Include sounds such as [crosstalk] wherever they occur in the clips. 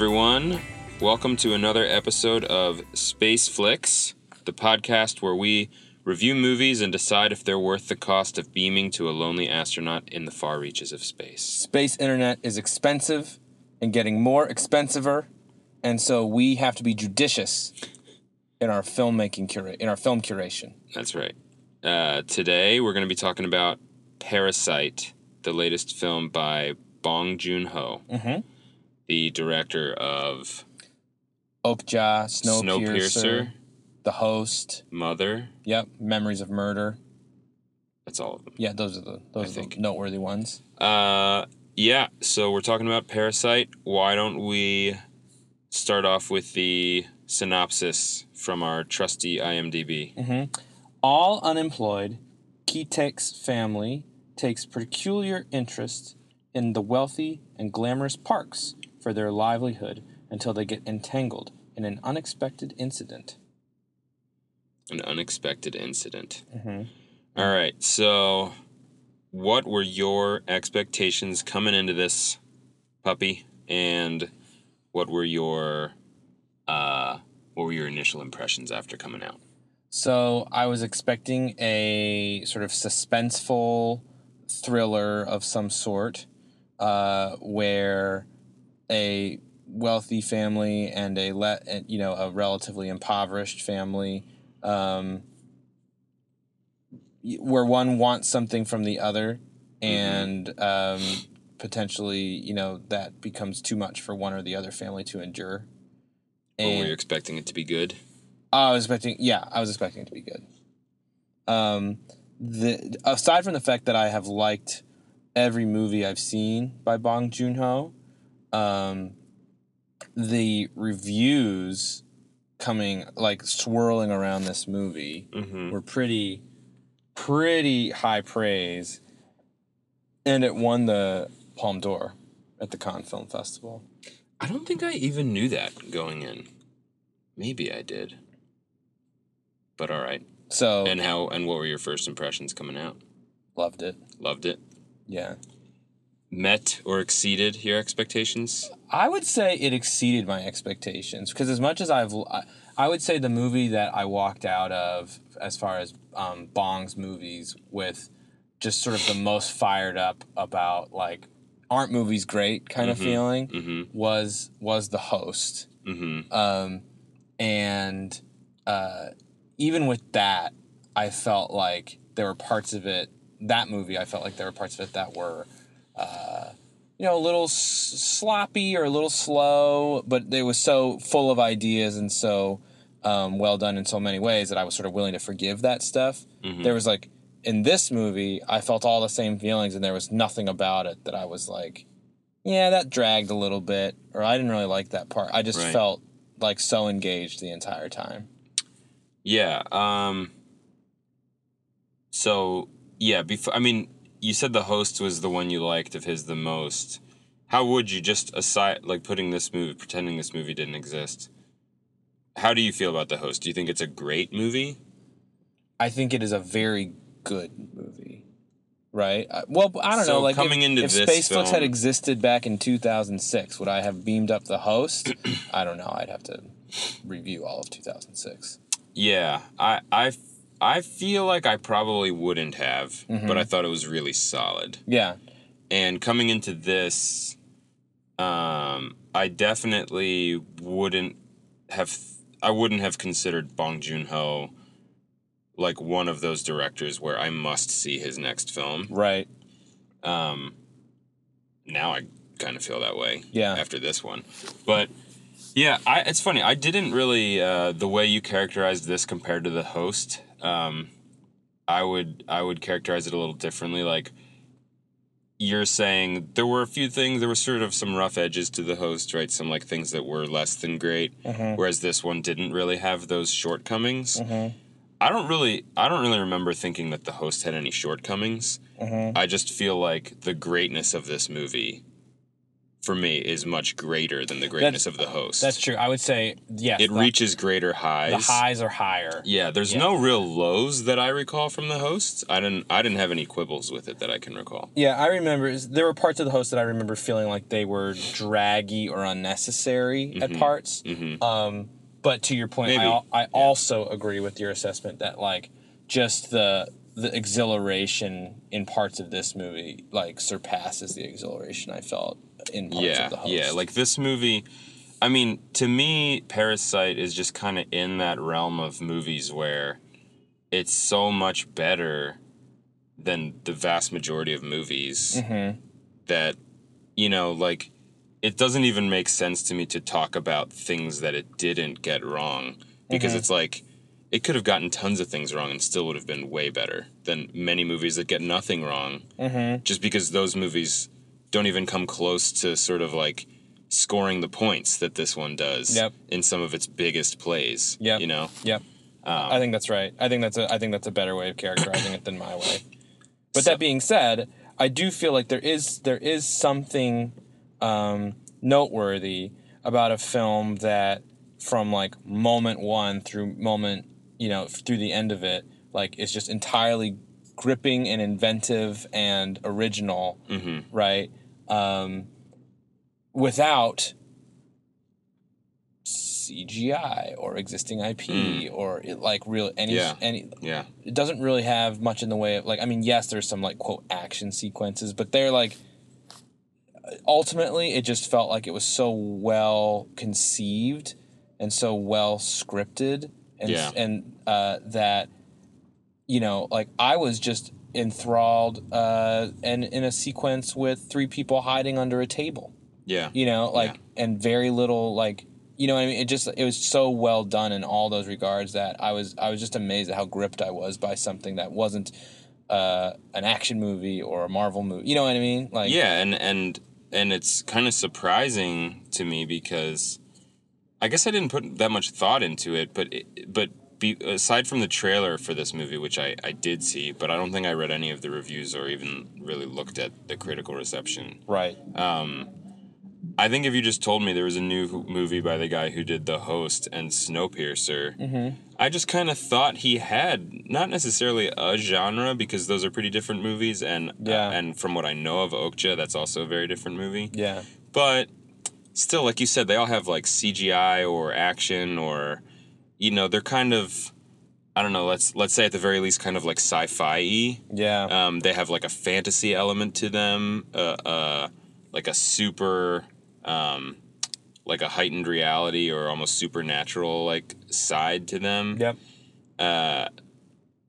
Everyone. Welcome to another episode of Space Flicks, the podcast where we review movies and decide if they're worth the cost of beaming to a lonely astronaut in the far reaches of space. Space internet is expensive and getting more expensiver, and so we have to be judicious in our filmmaking cura- in our film curation. That's right. Uh, today we're going to be talking about Parasite, the latest film by Bong Joon Ho, Mhm. The director of Okja, Snowpiercer, Snowpiercer, The Host. Mother. Yep, Memories of Murder. That's all of them. Yeah, those are the those I are the noteworthy ones. Uh, yeah. So we're talking about Parasite. Why don't we start off with the synopsis from our trusty IMDb? All unemployed, Ki-taek's family takes peculiar interest in the wealthy and glamorous parks for their livelihood until they get entangled in an unexpected incident. An unexpected incident. Mhm. All right. So, what were your expectations coming into this puppy, and what were your uh, what were your initial impressions after coming out? So I was expecting a sort of suspenseful thriller of some sort, uh, where a wealthy family and a le- and, you know a relatively impoverished family, um, where one wants something from the other, and um, potentially you know that becomes too much for one or the other family to endure. Or were you expecting it to be good? I was expecting, yeah, I was expecting it to be good. Um, the aside from the fact that I have liked every movie I've seen by Bong Joon Ho, um, the reviews coming like swirling around this movie Mm-hmm. were pretty, pretty high praise, and it won the Palme d'Or at the Cannes Film Festival. I don't think I even knew that going in. Maybe I did. But all right. So And how and what were your first impressions coming out? loved it. Loved it. Yeah. Met or exceeded your expectations? I would say it exceeded my expectations because as much as I've, I- would say the movie that I walked out of as far as um, Bong's movies with just sort of the most fired up about like aren't movies great kind of feeling Mm-hmm. was was the host Mm-hmm. um, and uh, even with that I felt like there were parts of it that movie I felt like there were parts of it that were uh, you know, a little s- sloppy or a little slow, but it was so full of ideas and so um, well done in so many ways that I was sort of willing to forgive that stuff. Mhm. There was like in this movie, I felt all the same feelings, and there was nothing about it that I was like, yeah, that dragged a little bit, or I didn't really like that part. I just Right. felt like so engaged the entire time. Yeah. Um. So yeah, before I mean, you said the host was the one you liked of his the most. How would you just aside like putting this movie, pretending this movie didn't exist? How do you feel about the host? Do you think it's a great movie? I think it is a very good movie. Right. Well, I don't So know. Like coming if, into if this Space had existed back in 2006, would I have beamed up the host? [clears throat] I don't know. I'd have to review all of 2006. Yeah, I I I feel like I probably wouldn't have, but I thought it was really solid. Yeah. And coming into this, um, I definitely wouldn't have. I wouldn't have considered Bong Joon Ho like one of those directors where I must see his next film. Right. Um, now I kind of feel that way. Yeah. After this one, but yeah, I, it's funny. I didn't really uh, the way you characterized this compared to the host. Um, I would I would characterize it a little differently. Like you're saying, there were a few things. There were sort of some rough edges to the host, right? Some like things that were less than great. Mm-hmm. Whereas this one didn't really have those shortcomings. Mm-hmm. I don't really I don't really remember thinking that the host had any shortcomings. Mm-hmm. I just feel like the greatness of this movie for me is much greater than the greatness of the host. That's true. I would say yes. it the, reaches greater highs. the highs are higher. Yeah, there's Yeah. no real lows that I recall from the host. I didn't I didn't have any quibbles with it that I can recall. Yeah, I remember there were parts of the host that I remember feeling like they were draggy or unnecessary at parts. Mhm. Um, but to your point, Maybe. al- I also agree with your assessment that like just the the exhilaration in parts of this movie like surpasses the exhilaration I felt in parts yeah, of the host. yeah, like this movie I mean, to me Parasite is just kind of in that realm of movies where it's so much better than the vast majority of movies Mhm. that you know, like it doesn't even make sense to me to talk about things that it didn't get wrong because Mhm. it's like it could have gotten tons of things wrong and still would have been way better than many movies that get nothing wrong Mhm. just because those movies don't even come close to sort of like scoring the points that this one does Yep. in some of its biggest plays Yep. you know Yep. um, I think that's right. I think that's a I think that's a better way of characterizing it than my way. But that being said, I do feel like there is there is something um, noteworthy about a film that from like moment one through moment you know through the end of it like is just entirely gripping and inventive and original mhm. right um, without CGI or existing IP or it, like real any Mm. Yeah. any yeah it doesn't really have much in the way of like I mean yes there's some like quote action sequences but they're like ultimately it just felt like it was so well conceived and so well scripted and Yeah. and uh, that you know like I was just enthralled uh, and in a sequence with three people hiding under a table. Yeah. You know like and very little like you know what i mean? It just it was so well done in all those regards that i was i was just amazed at how gripped i was by something that wasn't uh an action movie or a marvel movie. You know what i mean? Like yeah and and and it's kind of surprising to me because i guess i didn't put that much thought into it but it, but be, aside from the trailer for this movie which I, I did see but i don't think i read any of the reviews or even really looked at the critical reception right um, i think if you just told me there was a new movie by the guy who did the host and snowpiercer mm-hmm. I just kind of thought he had not necessarily a genre because those are pretty different movies, and Yeah. uh, and from what I know of Okja, that's also a very different movie. yeah But still, like you said, they all have like CGI or action or, you know, they're kind of, I don't know. Let's let's say at the very least, kind of like sci-fi. yeah Um, they have like a fantasy element to them, uh, uh, like a super, um, like a heightened reality or almost supernatural like side to them yep uh,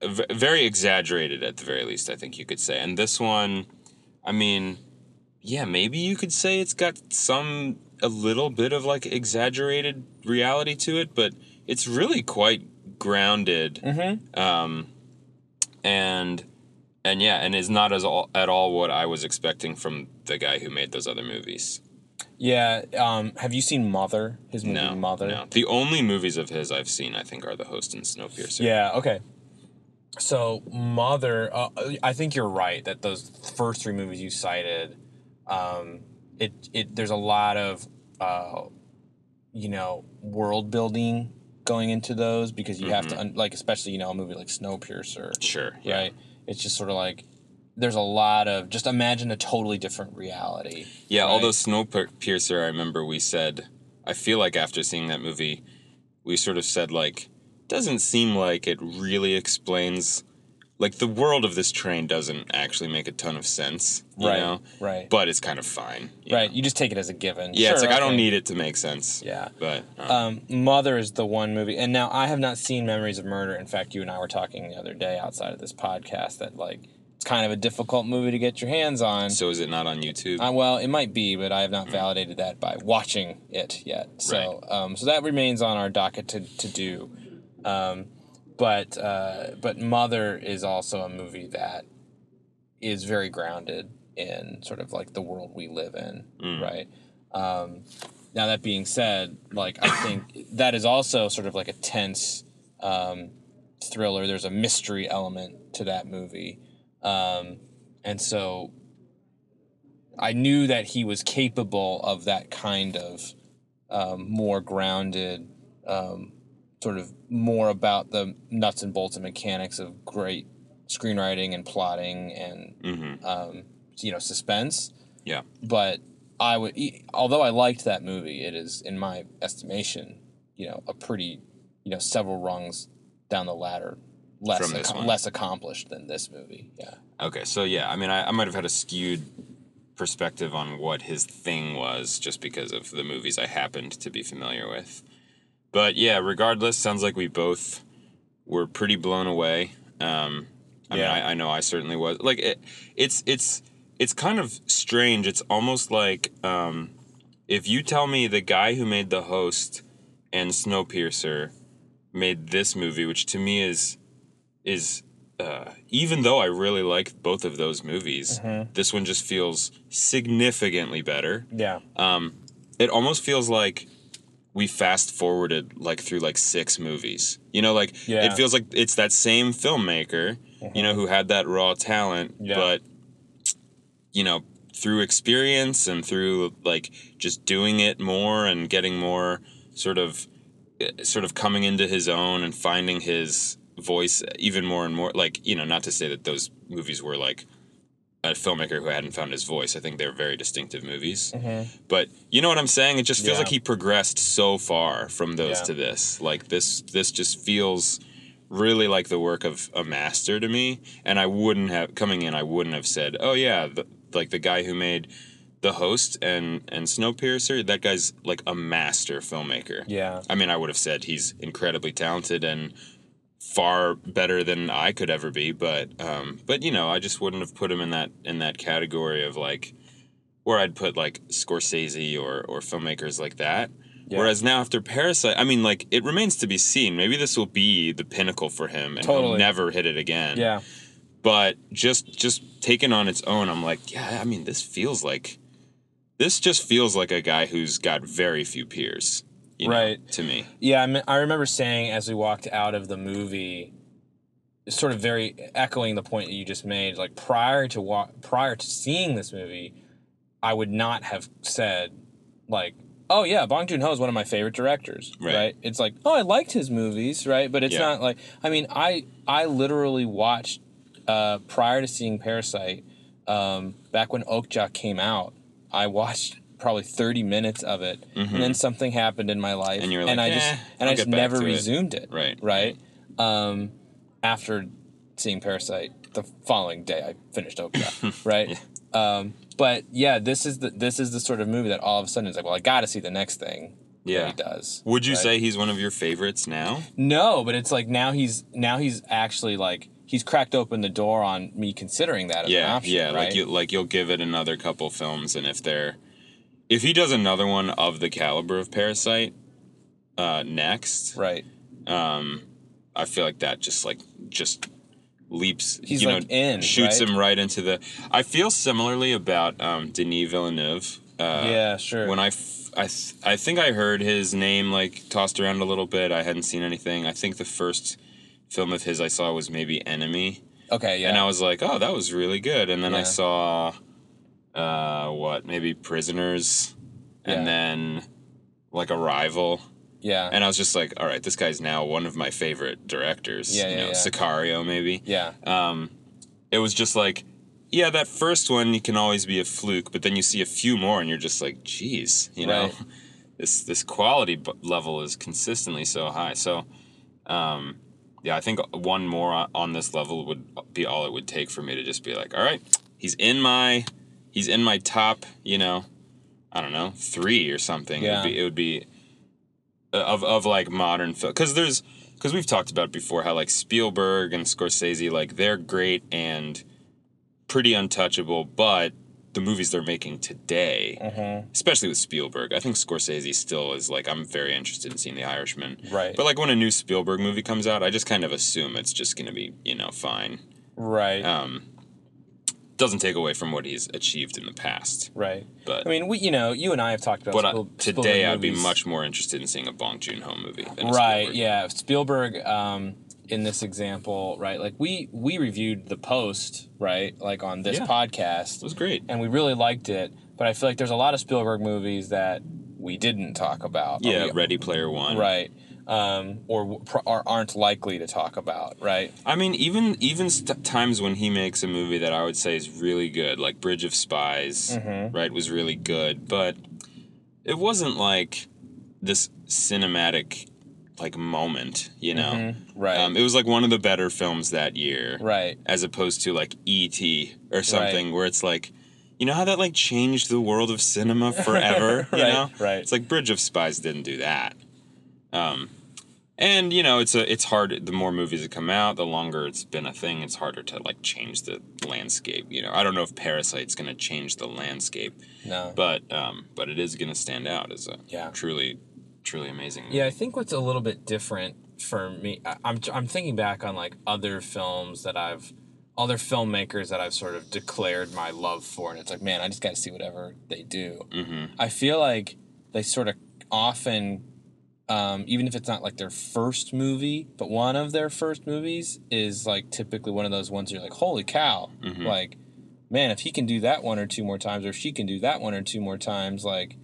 v- very exaggerated at the very least, I think you could say. And this one, I mean, yeah, maybe you could say it's got some a little bit of like exaggerated reality to it, but it's really quite grounded. mm-hmm. Um, and and yeah, and is not as all, at all what I was expecting from the guy who made those other movies. yeah um have you seen mother his movie No, mother no. The only movies of his I've seen, I think, are The Host and Snowpiercer. Yeah. Okay. So mother, uh, I think you're right that those first three movies you cited, um, it it there's a lot of, uh, you know, world building going into those because you have to mm-hmm. un- like especially you know a movie like Snowpiercer, Sure. Yeah. right? It's just sort of like there's a lot of just imagine a totally different reality. Yeah, Right. although Snowpiercer, I remember we said, I feel like after seeing that movie, we sort of said, like, doesn't seem like it really explains, like, the world of this train doesn't actually make a ton of sense, you right. know? Right. But it's kind of fine. you right. know? You just take it as a given. Yeah, it's Sure, like, I don't need it to make sense. Yeah. But, um, Um, Mother is the one movie, and now I have not seen Memories of Murder. In fact, you and I were talking the other day outside of this podcast that like it's kind of a difficult movie to get your hands on. so is it not on YouTube? Uh, well, it might be, but I have not validated that by watching it yet. So, um, so that remains on our docket to to do. Um, but uh, but Mother is also a movie that is very grounded in sort of like the world we live in, Mm. right? Um, now that being said, like I think that is also sort of like a tense um, thriller. There's a mystery element to that movie, um, and so I knew that he was capable of that kind of um, more grounded, um, sort of more about the nuts and bolts and mechanics of great screenwriting and plotting and Mm-hmm. um, you know suspense. Yeah. But I would, although I liked that movie, it is in my estimation, you know, a pretty, you know, several rungs down the ladder, less From this acco- one. less accomplished than this movie. Yeah. Okay, so yeah, I mean, I, I might have had a skewed perspective on what his thing was just because of the movies I happened to be familiar with. But yeah, regardless, sounds like we both were pretty blown away. Um, I Yeah. mean, I, I know I certainly was. Like, it, it's it's it's kind of strange. It's almost like um, if you tell me the guy who made the host and Snowpiercer made this movie, which to me is is uh, even though I really like both of those movies, this one just feels significantly better. Yeah. Um, it almost feels like we fast forwarded like through like six movies. You know, like Yeah. it feels like it's that same filmmaker, you know, who had that raw talent, Yeah. but you know, through experience and through like just doing it more and getting more sort of uh, sort of coming into his own and finding his voice even more and more like you know not to say that those movies were like a filmmaker who hadn't found his voice. I think they're very distinctive movies. Mm-hmm. But you know what i'm saying? It just feels Yeah. like he progressed so far from those Yeah. to this. Like this this just feels really like the work of a master to me. And i wouldn't have coming in i wouldn't have said oh yeah the, like the guy who made the host and and snowpiercer that guy's like a master filmmaker. Yeah. I mean, I would have said he's incredibly talented and far better than I could ever be, but um, but you know, I just wouldn't have put him in that in that category of like where I'd put like Scorsese or or filmmakers like that. Yeah. Whereas now after Parasite, I mean, like it remains to be seen. Maybe this will be the pinnacle for him, and he'll never hit it again. Yeah. But just just taken on its own, I'm like, yeah. I mean, this feels like this just feels like a guy who's got very few peers. You know, Right. to me. Yeah, I, mean, I remember saying as we walked out of the movie, sort of very echoing the point that you just made. Like prior to walk, prior to seeing this movie, I would not have said like, "Oh yeah, Bong Joon Ho is one of my favorite directors." Right. Right. It's like, "Oh, I liked his movies," right? But it's Yeah. not like I mean, I I literally watched uh, prior to seeing Parasite, um, back when Okja came out. I watched probably 30 minutes of it and then something happened in my life Mm-hmm. And were and like, I just "Eh, and I'll I just never to it." resumed it. Right, Right. Um, after seeing Parasite, the following day I finished Okja. [laughs] right. Um, but yeah, this is the this is the sort of movie that all of a sudden is like, well, I got to see the next thing. Yeah. That he does. Would you right? say he's one of your favorites now? No, but it's like now he's now he's actually like he's cracked open the door on me considering that as an Yeah, option. yeah. right? Like you, like you'll give it another couple films, and if they're, if he does another one of the caliber of Parasite, uh, next, right. um, I feel like that just like just leaps. He's, you like, know, in, shoots right? him right into the. I feel similarly about um, Denis Villeneuve. Uh, yeah, sure. When I, f- I, th- I think I heard his name like tossed around a little bit. I hadn't seen anything. I think the first film of his I saw was maybe Enemy, okay, yeah. and I was like, oh, that was really good. And then I saw, uh, what maybe Prisoners, Yeah. and then like Arrival, yeah. and I was just like, all right, this guy's now one of my favorite directors. Yeah, you yeah, know, yeah. Sicario maybe. yeah. Um, it was just like. Yeah, that first one you can always be a fluke, but then you see a few more and you're just like, geez, you know, [laughs] this this quality bu- level is consistently so high. So, um, yeah, I think one more on this level would be all it would take for me to just be like, all right, he's in my, he's in my top, you know, I don't know, three or something. It Yeah. would be, it would be of of like modern film because there's because we've talked about before how like Spielberg and Scorsese like they're great and pretty untouchable, but the movies they're making today, Mm-hmm. especially with Spielberg, I think Scorsese still is like I'm very interested in seeing The Irishman. Right. But like when a new Spielberg movie comes out, I just kind of assume it's just gonna be you know fine. right. Um, doesn't take away from what he's achieved in the past, right. but. I mean, we you know, you and I have talked about but uh, Spiel- today, Spielberg I'd be much more interested in seeing a Bong Joon Ho movie. Right Spielberg. yeah spielberg um in this example, right? Like we we reviewed the post, right? Like on this Yeah. podcast, It was great. and we really liked it. But I feel like there's a lot of Spielberg movies that we didn't talk about. Yeah, we- Ready Player One. right. Um, or, aren't likely to talk about, right? I mean, even even st- times when he makes a movie that I would say is really good, like Bridge of Spies, Mm-hmm. right, was really good, but it wasn't like this cinematic like moment, you know. Mm-hmm. Right. Um, it was like one of the better films that year, Right. as opposed to like E.T. or something, where it's like. You know how that like changed the world of cinema forever? [laughs] You Right, know, right. It's like Bridge of Spies didn't do that. Um, and you know, it's a it's hard. The more movies that come out, the longer it's been a thing. It's harder to like change the landscape. You know, I don't know if Parasite's going to change the landscape, No. but um, but it is going to stand out as a Yeah. truly, truly amazing. Movie. Yeah, I think what's a little bit different for me, I- I'm I'm thinking back on like other films that I've, other filmmakers that I've sort of declared my love for, and it's like, man, I just got to see whatever they do. Mm-hmm. I feel like they sort of often, um, even if it's not like their first movie, but one of their first movies is like typically one of those ones you're like, holy cow, Mhm. like, man, if he can do that one or two more times, or if she can do that one or two more times, like.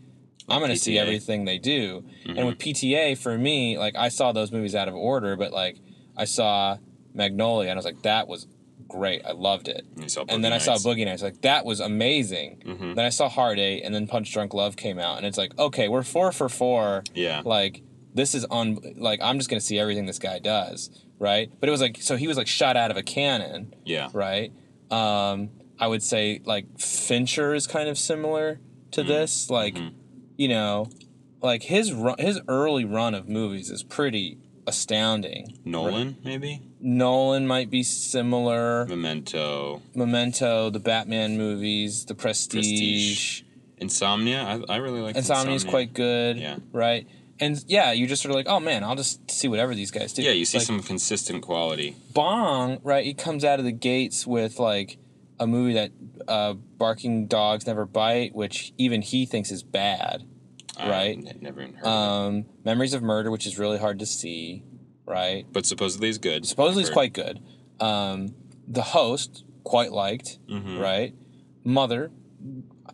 I'm gonna see everything they do, Mhm. and with PTA for me, like I saw those movies out of order, but like I saw Magnolia, and I was like, that was great, I loved it. Saw and then I saw Boogie Nights, like that was amazing. Mhm. Then I saw Hard Eight, and then Punch Drunk Love came out, and it's like, okay, we're four for four. Yeah. Like this is on, like I'm just gonna see everything this guy does, right? But it was like, so he was like shot out of a cannon, Yeah. right? Um, I would say like Fincher is kind of similar to Mm-hmm. this, like you know, like his run, his early run of movies is pretty astounding. Nolan, maybe Nolan might be similar. Memento, Memento, the Batman movies, The Prestige. Prestige. Insomnia. I, I really like Insomnia is quite good, Yeah. right? And yeah, you just sort of like, oh man, I'll just see whatever these guys do. Yeah, you see Like, some consistent quality. Bong, right? He comes out of the gates with like a movie that uh, Barking Dogs Never Bite, which even he thinks is bad. I Right. n- never even heard of it. Um, Memories of Murder, which is really hard to see, right? But supposedly it's good. Supposedly it's quite good. Um, the Host, quite liked, Mhm. right? Mother,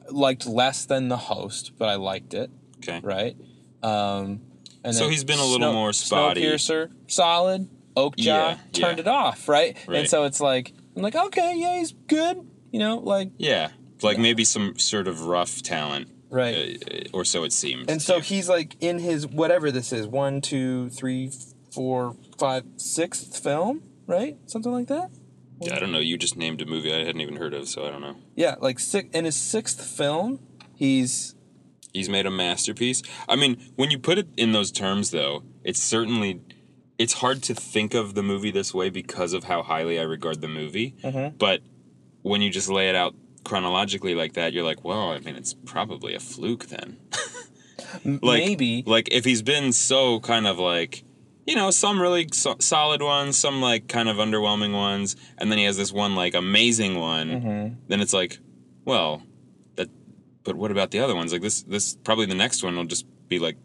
liked less than The Host, but I liked it, Okay. right? Um, and So he's been a little more spotty. Snowpiercer, solid. Okja Yeah, turned yeah. it off, right? Right. And so it's like I'm like, okay, yeah, he's good. You know, like Yeah. Like maybe some sort of rough talent, right. uh, or so it seems. And so he's like in his whatever this is one, two, three, four, five, sixth film, right? Something like that. Yeah, I don't know. You just named a movie I hadn't even heard of, so I don't know. Yeah, like six in his sixth film, he's He's made a masterpiece. I mean, when you put it in those terms, though, it's certainly it's hard to think of the movie this way because of how highly I regard the movie. Mhm. But when you just lay it out chronologically like that, you're like, well, I mean, it's probably a fluke then. [laughs] like, maybe like if he's been so kind of like you know some really so- solid ones some like kind of underwhelming ones and then he has this one like amazing one Mhm. then it's like well but what about the other ones like this this probably the next one will just be like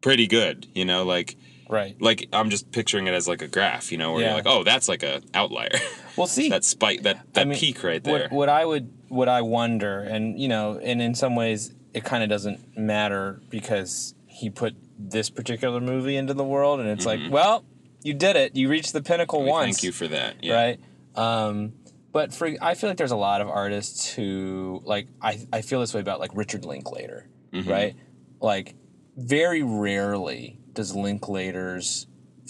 pretty good you know like right. like i'm just picturing it as like a graph you know where Yeah. you're like oh that's like a outlier [laughs] Well, see, that spike that that I mean, peak right there What, what I would, what I wonder, and you know, and in some ways, it kind of doesn't matter because he put this particular movie into the world, and it's like, well, you did it. You reached the pinnacle Mm-hmm. We once. thank you for that yeah right? Um, but for I feel like there's a lot of artists who like I, I feel this way about like Richard Linklater, Mm-hmm. right? Like very rarely does Linklater's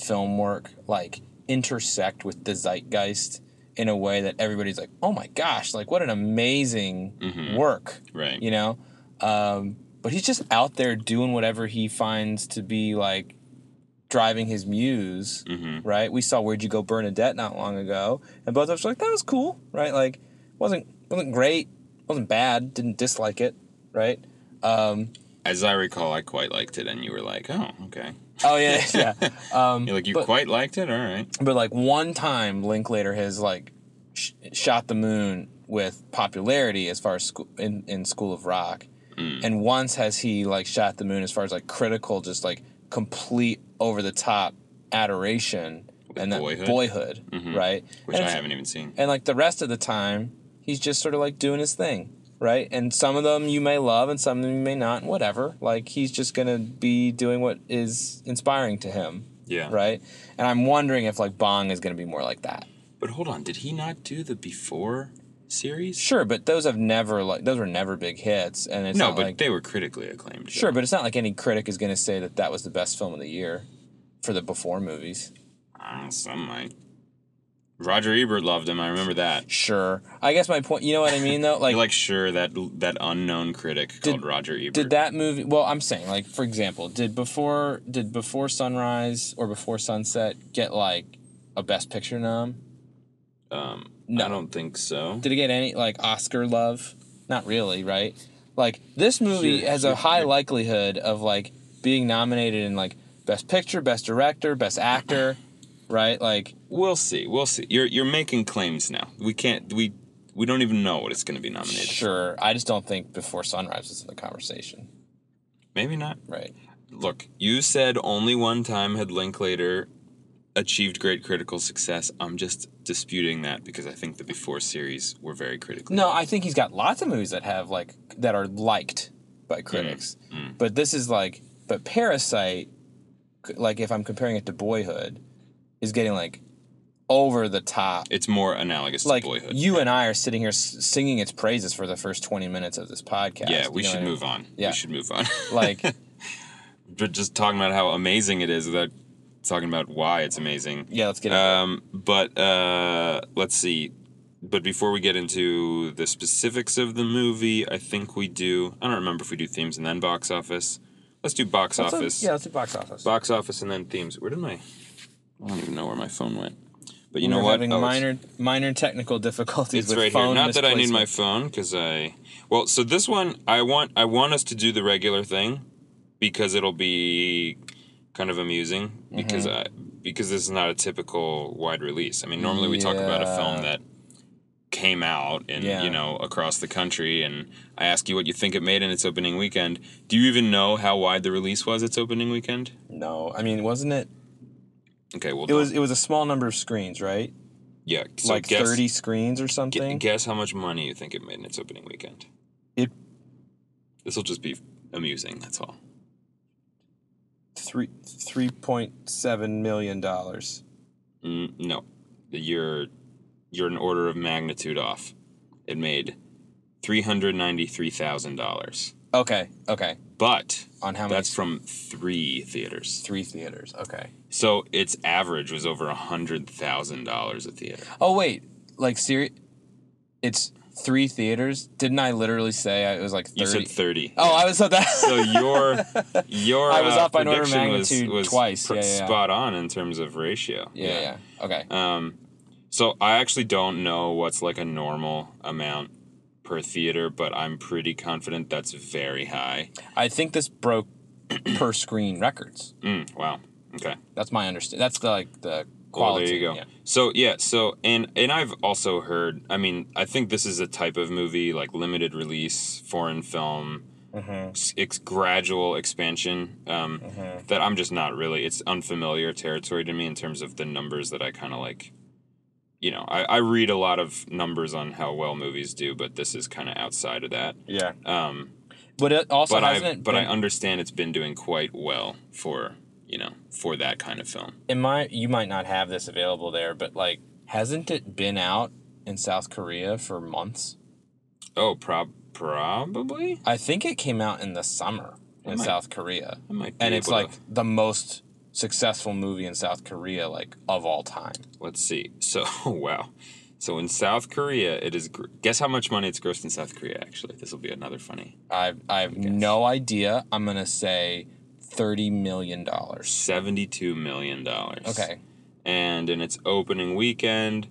film work like intersect with the zeitgeist in a way that everybody's like, oh my gosh, like what an amazing Mhm. work, right you know? Um, but he's just out there doing whatever he finds to be like driving his muse mm-hmm. right? We saw Where'd You Go Bernadette not long ago, and both of us were like, that was cool, right? Like, wasn't wasn't great, wasn't bad, didn't dislike it, right? Um, as i recall i quite liked it and you were like oh okay oh yeah, yeah. [laughs] Um, you're like you but, quite liked it all right but like one time, Linklater has like sh- shot the moon with popularity as far as school in, in School of Rock, Mm. and once has he like shot the moon as far as like critical, just like complete over the top adoration and that Boyhood? Boyhood, mm-hmm. right? which and I haven't even seen. And like the rest of the time, he's just sort of like doing his thing, right? And some of them you may love, and some of them you may not. and Whatever. Like he's just gonna be doing what is inspiring to him, Yeah. right? And I'm wondering if like Bong is gonna be more like that. But hold on, did he not do the before series? Sure, but those have never like those were never big hits, and it's no, not but like they were critically acclaimed. sure, but it's not like any critic is gonna say that that was the best film of the year for the before movies. I some might. Roger Ebert loved him. I remember that. Sure, I guess my point. You know what I mean, though. [laughs] Like, like sure that that unknown critic called Roger Ebert. did that movie? Well, I'm saying, like, for example, did before did before sunrise or before sunset get like a best picture nom? Um, No. I don't think so. Did it get any like Oscar love? Not really, right? Like this movie Sure, has sure. a high likelihood of like being nominated in like best picture, best director, best actor, [clears throat] right? Like We'll see. We'll see. You're you're making claims now. We can't. We we don't even know what it's going to be nominated. for. sure. I just don't think before sunrise is in the conversation, Maybe not. right? Look, you said only one time had Linklater achieved great critical success. I'm just disputing that because I think the before series were very critical. No, I think he's got lots of movies that have like that are liked by mm, critics. Mm. But this is like but Parasite like if I'm comparing it to Boyhood is getting like over the top. It's more analogous Like to Boyhood. you and I are sitting here s- singing its praises for the first 20 minutes of this podcast. yeah, we you know should what I mean? move on. Yeah. We should move on. Like [laughs] but just talking about how amazing it is without talking about why it's amazing. yeah, let's get into it. Um, but uh, let's see. But before we get into the specifics of the movie, I think we do. I don't remember if we do themes and then box office. Let's do box Let's do- office. yeah, let's do box office. Box office and then themes. Where did my? I don't even know where my phone went. But you We're know what? having Oh, minor minor technical difficulties It's with right phone here. Not that I need my phone because I. Well, so this one I want. I want us to do the regular thing because it'll be kind of amusing because Mm-hmm. I because this is not a typical wide release. I mean, normally we talk about a film that came out and Yeah. you know across the country and I ask you what you think it made in its opening weekend. Do you even know how wide the release was its opening weekend? No, I mean, wasn't it? Okay, well, It was it was a small number of screens, right? yeah, so like guess, 30 screens or something. guess how much money you think it made in its opening weekend. It- This will just be amusing. That's all. Three three point seven million dollars. Mm, no, you're you're an order of magnitude off. It made three hundred ninety three thousand dollars, Okay, okay. but On how many? that's from three theaters. three theaters. Okay. So its average was over a hundred thousand dollars a theater. Oh wait, like seri It's three theaters. Didn't I literally say it was like thirty? You said thirty. oh, I was so that. [laughs] So your your [laughs] I was uh, off by an order of prediction was- magnitude was twice. pr- Yeah, yeah, yeah. spot on in terms of ratio. yeah, yeah. Okay. Um, so I actually don't know what's like a normal amount per theater, but I'm pretty confident that's very high. I think this broke per screen records. Mm, wow. Okay. That's my understanding. That's the like the Well, quality. there you go. Yeah. So yeah, so and and I've also heard. I mean, I think this is a type of movie like limited release foreign film. Mm-hmm. It's gradual expansion um, that I'm just not really. It's unfamiliar territory to me in terms of the numbers that I kind of like. You know, I, I read a lot of numbers on how well movies do, but this is kind of outside of that. Yeah. Um, But it also but hasn't I but I understand it's been doing quite well for you know for that kind of film. it might you might not have this available there, but like hasn't it been out in South Korea for months? Oh, prob probably. I think it came out in the summer in might- South Korea. I might be And it's like to- the most successful movie in South Korea like of all time. Let's see. So, [laughs] wow. So in South Korea, it is. gr- Guess how much money it's grossed in South Korea? Actually, this will be another funny. I I have no idea. I'm gonna say thirty million dollars. Seventy-two million dollars. Okay. And in its opening weekend,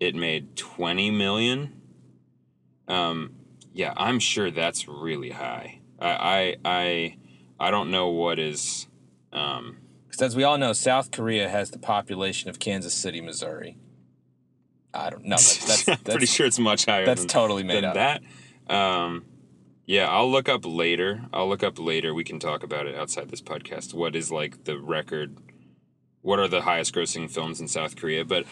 it made twenty million. Um, yeah, I'm sure that's really high. I, I, I, I don't know what is. Um, Because as we all know, South Korea has the population of Kansas City, Missouri. I don't know. That's, [laughs] that's, I'm that's pretty sure it's much higher. that's than, totally made than up. that. Um, yeah, I'll look up later. I'll look up later. We can talk about it outside this podcast. What is like the record what are the highest grossing films in South Korea, but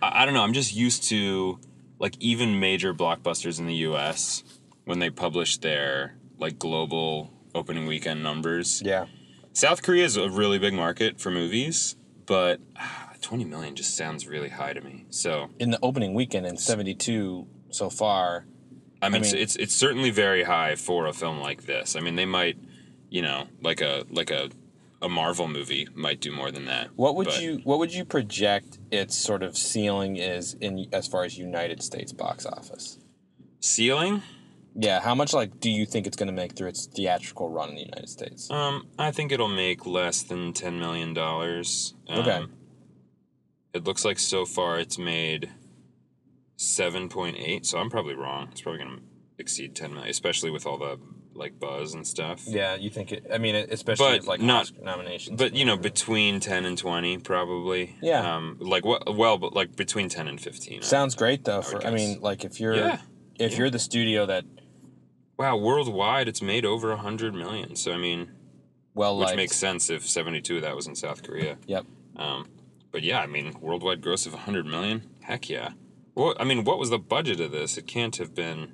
I, I don't know. I'm just used to like even major blockbusters in the U.S. when they publish their like global opening weekend numbers. Yeah. South Korea is a really big market for movies, but ah, 20 million just sounds really high to me. So In the opening weekend in '72 so far, I mean, it's, mean- it's it's certainly very high for a film like this. I mean, they might, you know, like a like a a Marvel movie might do more than that. what would but- you what would you project its sort of ceiling is in as far as United States box office? ceiling? Yeah, how much like do you think it's going to make through its theatrical run in the United States? Um, I think it'll make less than ten million dollars. Um, Okay. It looks like so far it's made seven point eight. So I'm probably wrong. It's probably gonna exceed ten million, especially with all the like buzz and stuff. Yeah, you think it? I mean, especially But with, like not- Oscar nominations. But you know, between ten and twenty, probably. Yeah. Um, like what? Well, but like between ten and fifteen. I- sounds great though. would For I mean, like if you're Yeah. if yeah. you're the studio that Wow, worldwide, it's made over a hundred million. So I mean, well which makes sense if seventy-two of that was in South Korea. yep. Um, but yeah, I mean, worldwide gross of 100 million? Heck yeah. Well, I mean, what was the budget of this? It can't have been.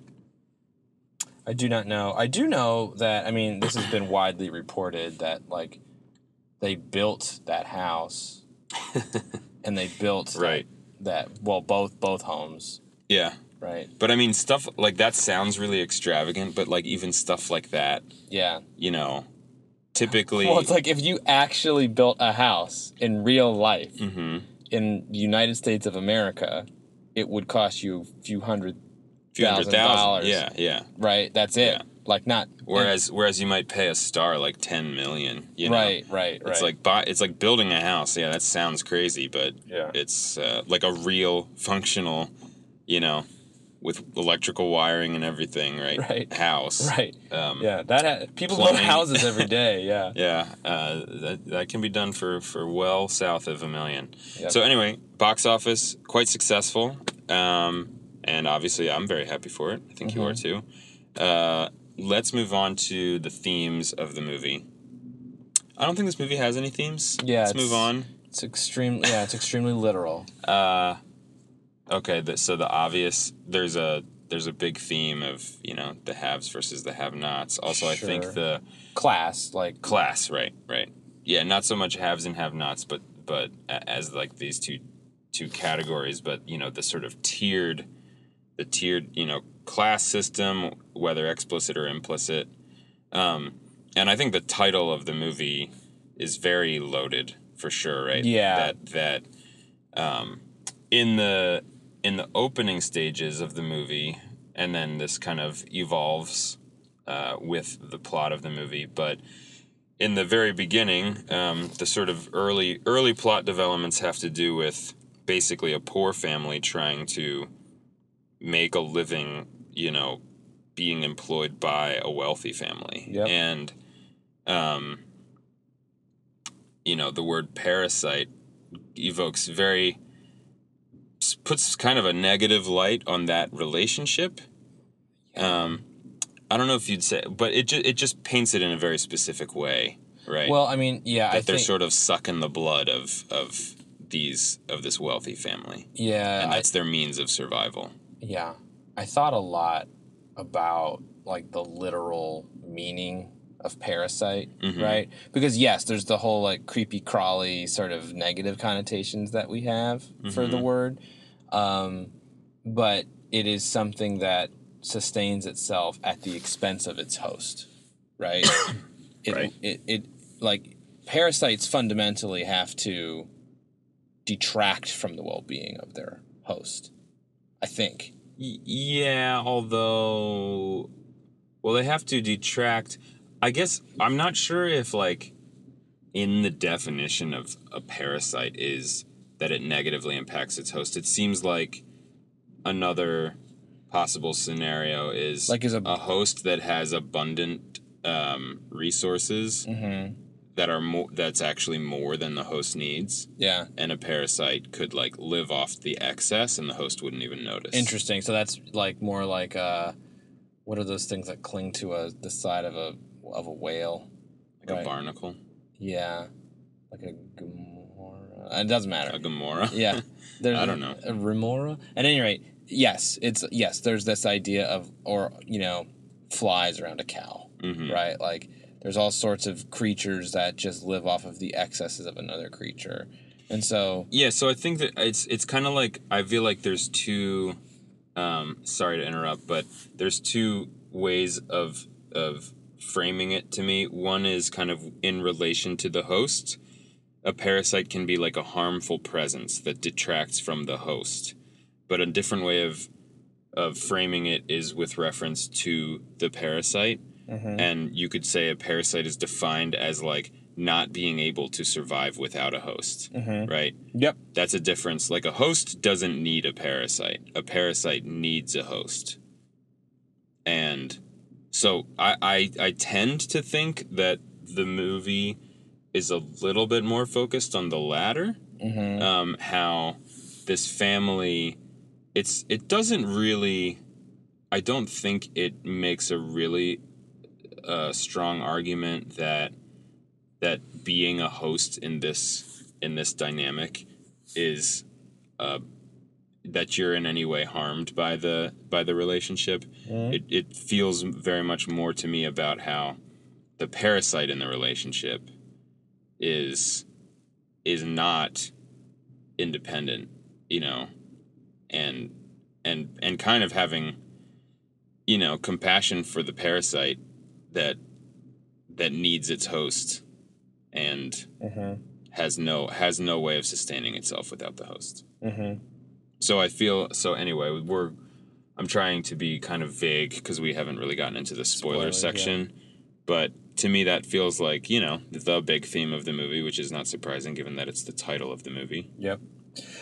I do not know. I do know that I mean this has been widely reported that like they built that house [laughs] and they built Right. that, well both both homes Yeah. right But I mean, stuff like that sounds really extravagant, but like even stuff like that, yeah you know, [laughs] typically. well it's like if you actually built a house in real life hmm in the United States of America it would cost you a few hundred few hundred thousand thousand. dollars. Yeah, yeah. right that's it Yeah. like not Whereas, whereas you might pay a star like 10 million. You know? right right right It's like buy, it's like building a house. Yeah, that sounds crazy, but Yeah. it's uh, like a real functional, you know, with electrical wiring and everything, right? Right. House. right Um, yeah that ha- people build houses every day [laughs] yeah Yeah, uh, that, that can be done for, for well south of a million. Yep. So anyway, box office quite successful, um, and obviously I'm very happy for it. I think you are too. Uh, let's move on to the themes of the movie. I don't think this movie has any themes. Yeah, let's move on. It's extremely yeah, it's extremely literal. Uh, okay, the, so the obvious there's a there's a big theme of you know the haves versus the have-nots. Also, I think the Class, like class right right yeah not so much haves and have nots but but as like these two two categories but you know the sort of tiered the tiered you know class system whether explicit or implicit um and i think the title of the movie is very loaded for sure right Yeah. that that um in the in the opening stages of the movie and then this kind of evolves uh, with the plot of the movie. But in the very beginning, um, the sort of early early plot developments have to do with basically a poor family trying to make a living, you know, being employed by a wealthy family. Yep. And um, you know, the word parasite evokes very puts kind of a negative light on that relationship. Um, I don't know if you'd say, but it just it just paints it in a very specific way, right? well, I mean, yeah, that I they're think sort of sucking the blood of of these of this wealthy family, yeah, and I, that's their means of survival. yeah. I thought a lot about like the literal meaning of parasite, Mhm. right? Because yes, there's the whole like creepy crawly sort of negative connotations that we have for the Mhm. word. Um, but it is something that sustains itself at the expense of its host, right? [coughs] it, Right. It, it like parasites fundamentally have to detract from the well-being of their host. I think. Yeah, although, well, they have to detract. I guess I'm not sure if like in the definition of a parasite is that it negatively impacts its host. It seems like another possible scenario is Like is a- a host that has abundant um, resources Mm-hmm. that are more that's actually more than the host needs Yeah. and a parasite could like live off the excess and the host wouldn't even notice Interesting. So that's like more like uh, what are those things that cling to a the side of a of a whale? like Right. a barnacle Yeah, like a gamora. It doesn't matter. A Gamora. Yeah, [laughs] there's I don't know. a remora. At any rate, yes, it's yes. There's this idea of or you know, flies around a cow, Mhm. right? Like there's all sorts of creatures that just live off of the excesses of another creature, and so Yeah, so I think that it's it's kind of like I feel like there's two. Um, sorry to interrupt, but there's two ways of of framing it to me. One is kind of in relation to the host. A parasite can be like a harmful presence that detracts from the host, but a different way of of framing it is with reference to the parasite. Mm-hmm. And you could say a parasite is defined as like not being able to survive without a host, mm-hmm. right? yep, That's a difference. Like a host doesn't need a parasite. A parasite needs a host. So I, I I tend to think that the movie is a little bit more focused on the latter. mm-hmm. Um, how this family it's it doesn't really I don't think it makes a really uh, strong argument that that being a host in this in this dynamic is uh, that you're in any way harmed by the by the relationship. It it feels very much more to me about how the parasite in the relationship is is not independent, you know, and and and kind of having you know compassion for the parasite that that needs its host and Mm-hmm. has no has no way of sustaining itself without the host. Mm-hmm. So I feel so anyway, we're I'm trying to be kind of vague because we haven't really gotten into the spoiler Spoilers, yeah. section, but to me that feels like, you know, the big theme of the movie, which is not surprising given that it's the title of the movie. Yep.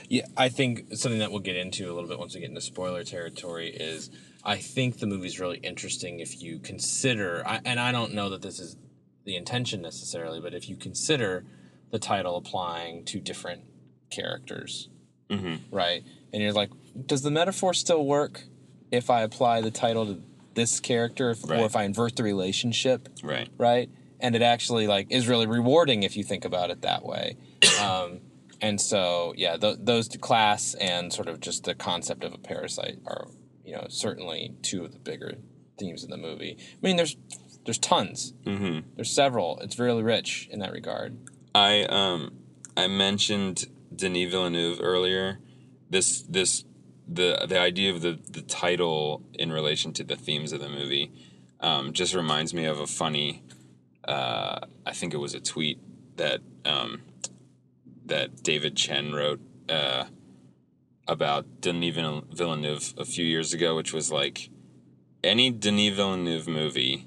Yeah, I think something that we'll get into a little bit once we get into spoiler territory is I think the movie's really interesting if you consider, I, and I don't know that this is the intention necessarily, but if you consider the title applying to different characters, Mhm. right? And you're like, does the metaphor still work if I apply the title to this character, if, Right. or if I invert the relationship? Right. right? And it actually like is really rewarding if you think about it that way. [coughs] Um, and so yeah, th- those class and sort of just the concept of a parasite are you know certainly two of the bigger themes in the movie. I mean, there's there's tons. Mhm. There's several. It's really rich in that regard. I um I mentioned Denis Villeneuve earlier. This this the the idea of the the title in relation to the themes of the movie um, just reminds me of a funny. Uh, I think it was a tweet that um, that David Chen wrote uh, about Denis Vill- Villeneuve a few years ago, which was like any Denis Villeneuve movie,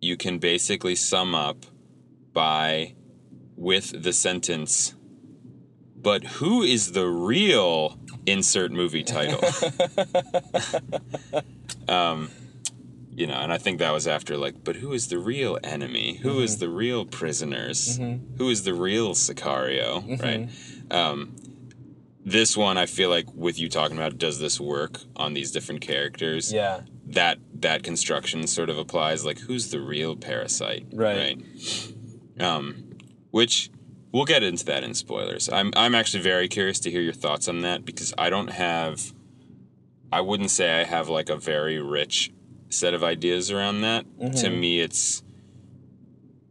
you can basically sum up by with the sentence, but who is the real insert movie title? [laughs] um, you know, and I think that was after like, but who is the real enemy? Who is the real prisoners? Who is the real Sicario? Right. Um, this one, I feel like with you talking about, does this work on these different characters? Yeah. that that construction sort of applies like who's the real parasite Right. right um which we'll get into that in spoilers. I'm i'm actually very curious to hear your thoughts on that because i don't have i wouldn't say i have like a very rich set of ideas around that. To mm-hmm. me it's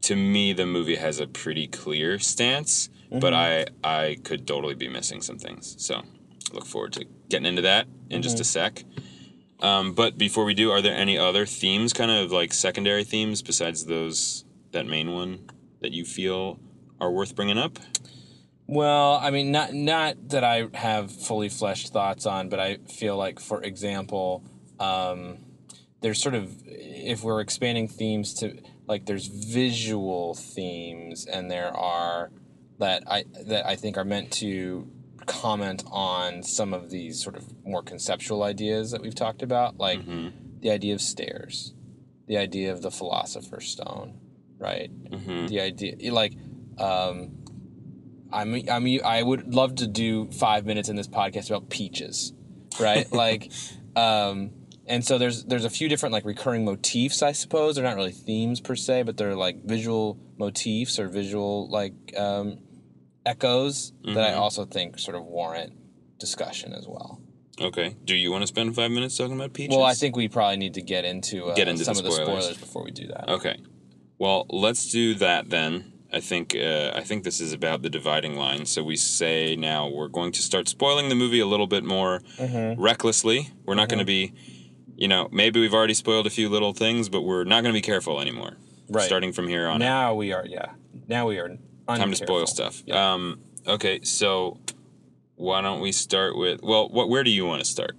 to me the movie has a pretty clear stance but mm-hmm. i i could totally be missing some things. So look forward to getting into that in just a mm-hmm. sec. Um, but before we do, are there any other themes, kind of like secondary themes besides those that main one that you feel are worth bringing up? Well, I mean, not not that I have fully fleshed thoughts on, but I feel like, for example, um, there's sort of if we're expanding themes to like there's visual themes, and there are that I that I think are meant to comment on some of these sort of more conceptual ideas that we've talked about, like the idea of stairs, the idea of the philosopher's stone, right? Mm-hmm. The idea, like, um, I mean, I would love to do five minutes in this podcast about peaches, right? [laughs] like, um, and so there's there's a few different like recurring motifs, I suppose. They're not really themes per se, but they're like visual motifs or visual like um, echoes that I Mhm. also think sort of warrant discussion as well. Okay. Do you want to spend five minutes talking about peaches? Well, I think we probably need to get into, uh, Get into some the of the spoilers before we do that. Okay. Well, let's do that then. I think uh, I think this is about the dividing line. So we say now we're going to start spoiling the movie a little bit more Mm-hmm. recklessly. We're not going to be, you know, maybe we've already spoiled a few little things, but we're not going to be careful anymore. Right. Starting from here on. out. Now we are, yeah. Now we are. Time to spoil stuff. Yeah. Um, okay, so why don't we start with? Well, what? Where do you want to start?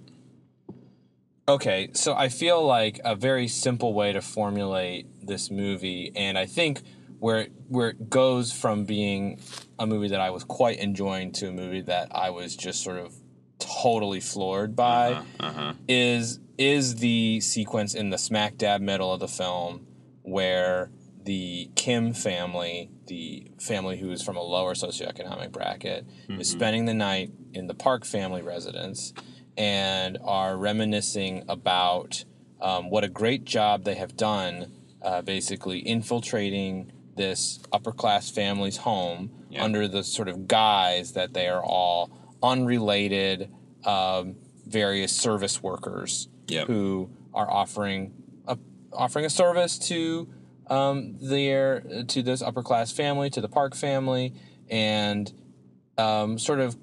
Okay, so I feel like a very simple way to formulate this movie, and I think where it, where it goes from being a movie that I was quite enjoying to a movie that I was just sort of totally floored by Uh huh. is is the sequence in the smack dab middle of the film where the Kim family, the family who is from a lower socioeconomic bracket, is spending the night in the Park family residence and are reminiscing about um, what a great job they have done, uh, basically infiltrating this upper class family's home Yeah. under the sort of guise that they are all unrelated, um, various service workers Yep. who are offering a, offering a service to um, their to this upper class family, to the Park family, and um, sort of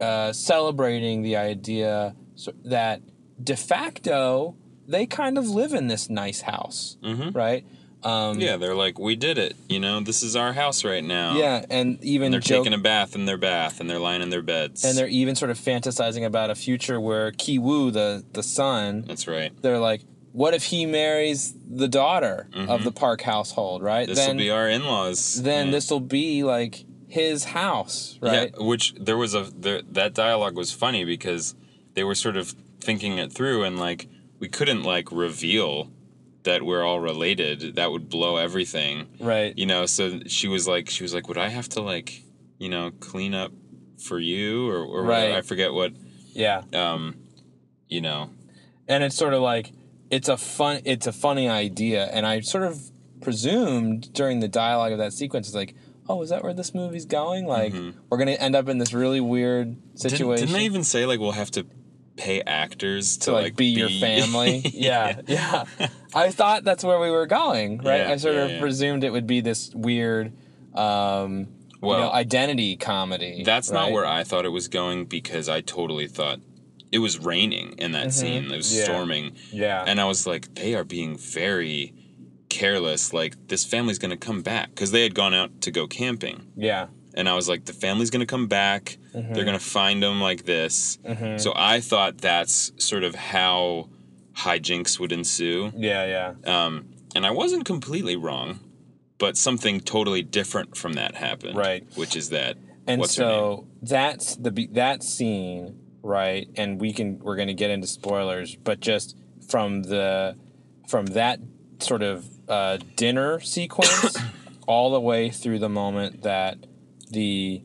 uh, celebrating the idea that de facto they kind of live in this nice house, Mhm. right? Um, Yeah, they're like, we did it. You know, this is our house right now. yeah, and even And they're joke- taking a bath in their bath, and they're lying in their beds. and they're even sort of fantasizing about a future where Ki Woo, the the son, That's right. they're like, what if he marries the daughter of the Park household, right? Mm-hmm. This will be our in-laws. then Yeah. this will be like his house, right? Yeah, which there was a there, that dialogue was funny because they were sort of thinking it through, and like we couldn't like reveal that we're all related. That would blow everything. Right. you know so she was like she was like would i have to like you know clean up for you or, or whatever. Right. i forget what Yeah. um you know And it's sort of like it's a fun it's a funny idea and I sort of presumed during the dialogue of that sequence it's like, "Oh, is that where this movie's going? Like we're going to end up in this really weird didn't, situation." didn't they even say like we'll have to pay actors to, to like, be, your family. [laughs] yeah, yeah. I thought that's where we were going, right? Yeah, I sort yeah, of yeah. presumed it would be this weird, um, well you know, identity comedy. that's not where i thought it was going because i totally thought it was raining in that scene it was Mm-hmm. Storming Yeah. and i was like they are being very careless like this family's gonna come back because they had gone out to go camping yeah. And I was like, the family's gonna come back. Mm-hmm. They're gonna find them like this. So I thought that's sort of how hijinks would ensue. Yeah. Yeah. Um, and I wasn't completely wrong, but something totally different from that happened. Right. Which is that. And what's her name? so that's the be- that scene, right? And we can we're to get into spoilers, but just from the from that sort of uh, dinner sequence [coughs] all the way through the moment that the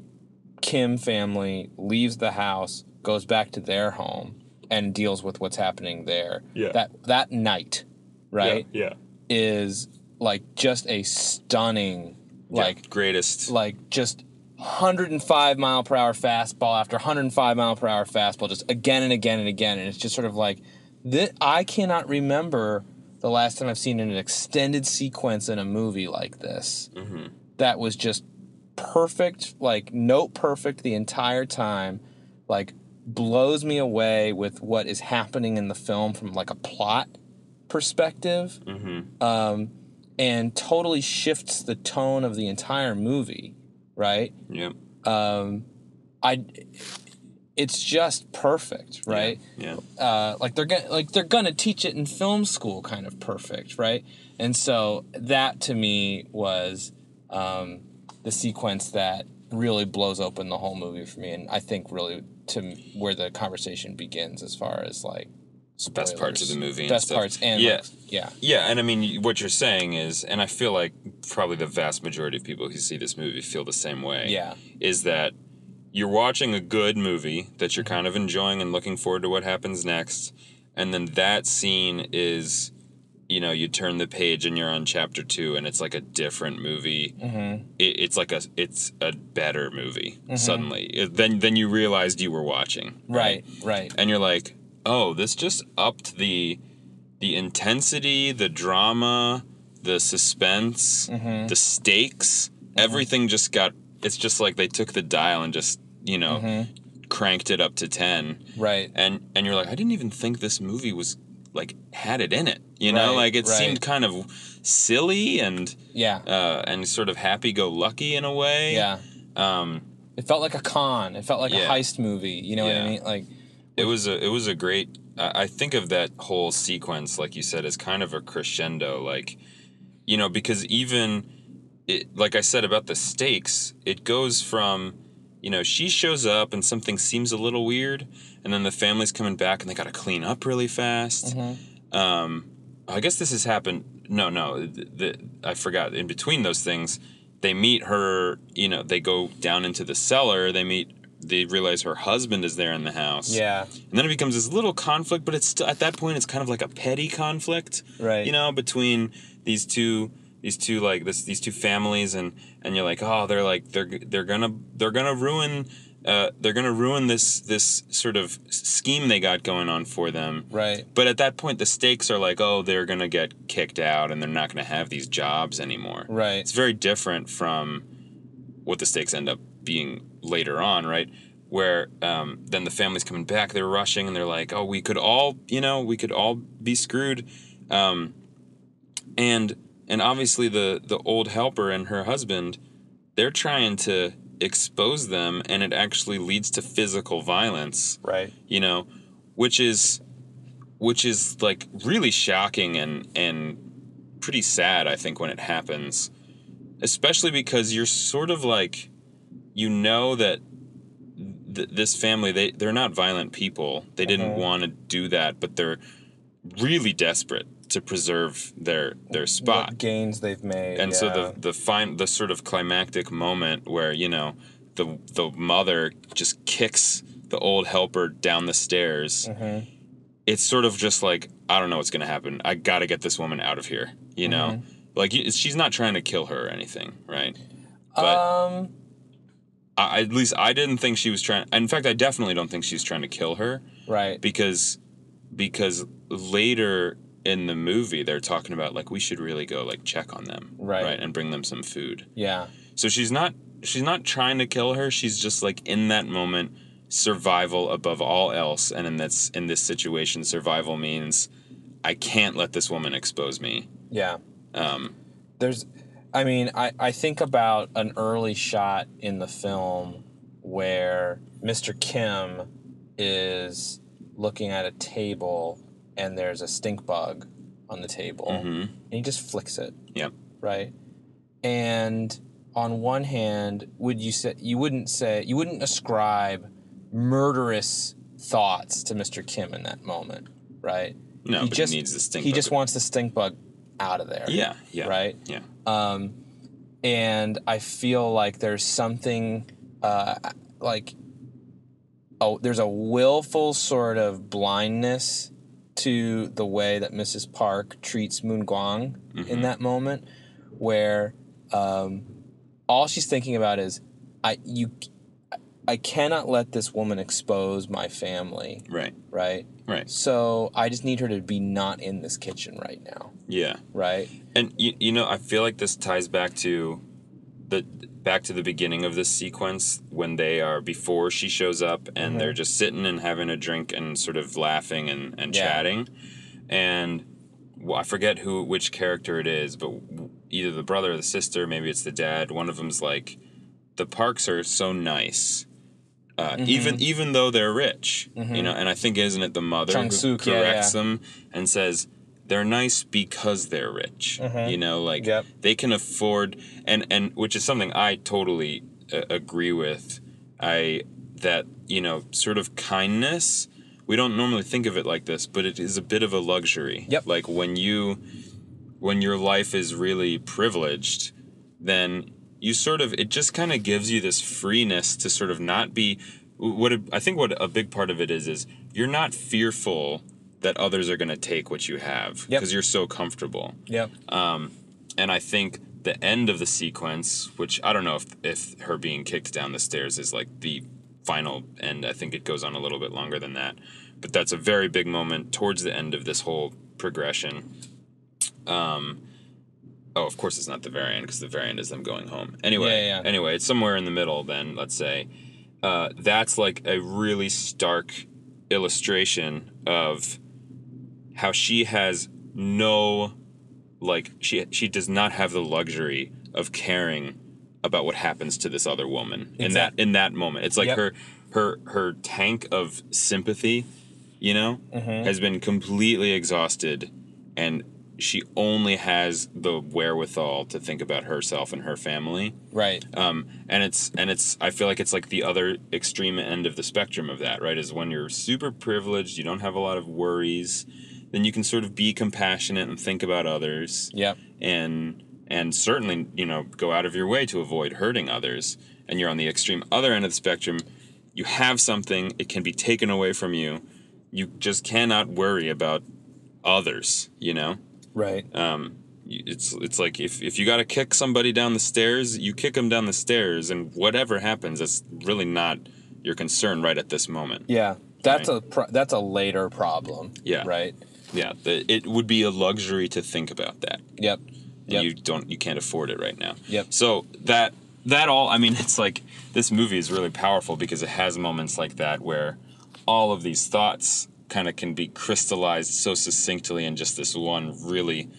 Kim family leaves the house, goes back to their home, and deals with what's happening there. Yeah. That that night, right, Yeah. is like just a stunning, like Like greatest. like just 105 mile per hour fastball after 105 mile per hour fastball, just again and again and again, and it's just sort of like this, I cannot remember the last time I've seen an extended sequence in a movie like this Mm-hmm. that was just perfect, like note perfect the entire time, like blows me away with what is happening in the film from like a plot perspective Mm-hmm. um, and totally shifts the tone of the entire movie, right? Yep. Um, I, it's just perfect, right? Yeah. Uh, like they're gonna like they're gonna teach it in film school, kind of perfect, right? And so that to me was um, the sequence that really blows open the whole movie for me, and I think really to where the conversation begins as far as like Best parts of the movie and best stuff. parts, and Yeah. like, yeah, Yeah, and I mean, what you're saying is, and I feel like probably the vast majority of people who see this movie feel the same way. yeah, Is that you're watching a good movie that you're kind of enjoying and looking forward to what happens next, and then that scene is you know you turn the page and you're on chapter two and it's like a different movie Mm-hmm. it, it's like a it's a better movie suddenly It- then then you realized you were watching Right. Right. and you're like oh this just upped the the intensity the drama the suspense Mm-hmm. the stakes everything just got it's just like they took the dial and just you know Mm-hmm. cranked it up to 10 Right. and and you're like i didn't even think this movie was like had it in it you know Right, like it right. seemed kind of silly and Yeah. uh and sort of happy-go-lucky in a way Yeah. um It felt like a con. It felt like Yeah. a heist movie. You know what I mean? Like. it was a it was a great I I think of that whole sequence like you said as kind of a crescendo like you know because even it like I said about the stakes it goes from you know she shows up and something seems a little weird and then the family's coming back and they got to clean up really fast Mhm. um I guess this has happened no no the, the I forgot in between those things they meet her you know they go down into the cellar they meet they realize her husband is there in the house Yeah. and then it becomes this little conflict, but it's still at that point it's kind of like a petty conflict, Right. you know, between these two these two like this these two families and and you're like, "Oh, they're like they're they're to they're to ruin uh, they're to ruin this this sort of scheme they got going on for them." Right. But at that point the stakes are like, "Oh, they're to get kicked out and they're not to have these jobs anymore." Right. It's very different from what the stakes end up being later on, right? Where um, then the family's coming back, they're rushing, and they're like, "Oh, we could all, you know, we could all be screwed," um, and and obviously the the old helper and her husband, they're trying to expose them, and it actually leads to physical violence Right. you know, which is which is like really shocking and and pretty sad I think when it happens. Especially because you're sort of like you know that th- this family they they're not violent people. They didn't Mhm. want to do that, but they're really desperate to preserve their their spot What gains they've made. and so the the fine the sort of climactic moment where you know the the mother just kicks the old helper down the stairs Mhm. it's sort of just like i don't know what's gonna happen i gotta get this woman out of here you know Mm-hmm. like she's not trying to kill her or anything right but um. I, at least i didn't think she was trying in fact i definitely don't think she's trying to kill her Right. because because later in the movie they're talking about like we should really go like check on them Right. right and bring them some food Yeah. So she's not she's not trying to kill her. She's just like in that moment survival above all else and in this in this situation survival means I can't let this woman expose me. Yeah. Um There's, I mean, I, I think about an early shot in the film where Mr. Kim is looking at a table and there's a stink bug on the table mhm. and he just flicks it. Yep. Right. And on one hand, would you say you wouldn't say you wouldn't ascribe murderous thoughts to Mr. Kim in that moment, right? No, he just he needs the stink he bug. just wants the stink bug out of there. Yeah, yeah. Right. Yeah. Um, and I feel like there's something uh, like oh, there's a willful sort of blindness to the way that Mrs. Park treats Moon-gwang in that moment, where um, all she's thinking about is I you I cannot let this woman expose my family, Right. right? Right. So I just need her to be not in this kitchen right now, Yeah. right? And you, you know, I feel like this ties back to the back to the beginning of this sequence when they are before she shows up and Mm-hmm. they're just sitting and having a drink and sort of laughing and, and Yeah. chatting. And well, I forget who which character it is, but either the brother or the sister, maybe it's the dad. One of them's like, the parks are so nice. Uh, Mm-hmm. Even even though they're rich, you know, and I think isn't it the mother who Suk, yeah, corrects yeah. them and says they're nice because they're rich. You know, like Mm-hmm. Yep. they can afford and and which is something I totally uh, agree with. I that you know sort of kindness. We don't normally think of it like this, but it is a bit of a luxury. Yep. Like when you when your life is really privileged, then you sort of it just kind of gives you this freeness to sort of not be what I think what a big part of it is is you're not fearful that others are going to take what you have Yep. because you're so comfortable. Yep. And I think the end of the sequence, which I don't know if if her being kicked down the stairs is like the final end. I think it goes on a little bit longer than that. But that's a very big moment towards the end of this whole progression. Um Oh, of course it's not the very end because the very end is them going home. Anyway, Yeah, yeah. anyway, it's somewhere in the middle then, let's say. Uh, that's like a really stark illustration of how she has no like she she does not have the luxury of caring about what happens to this other woman in that in that moment. It's like Yep. her her her tank of sympathy, you know, Mm-hmm. has been completely exhausted and she only has the wherewithal to think about herself and her family. Right. Um, and it's and it's I feel like it's like the other extreme end of the spectrum of that, right? Is when you're super privileged, you don't have a lot of worries, then you can sort of be compassionate and think about others Yep. and and certainly, you know, go out of your way to avoid hurting others. And you're on the extreme other end of the spectrum. You have something, it can be taken away from you. You just cannot worry about others, you know? Right. um, it's it's like if, if you got to kick somebody down the stairs, you kick them down the stairs, and whatever happens, that's really not your concern right at this moment. Yeah. That's a pro- that's a later problem. Yeah. Right. Yeah, the, it would be a luxury to think about that. Yep. Yep. You don't, you can't afford it right now. Yep. So that that all, I mean, [laughs] it's like this movie is really powerful because it has moments like that where all of these thoughts kind of can be crystallized so succinctly in just this one really,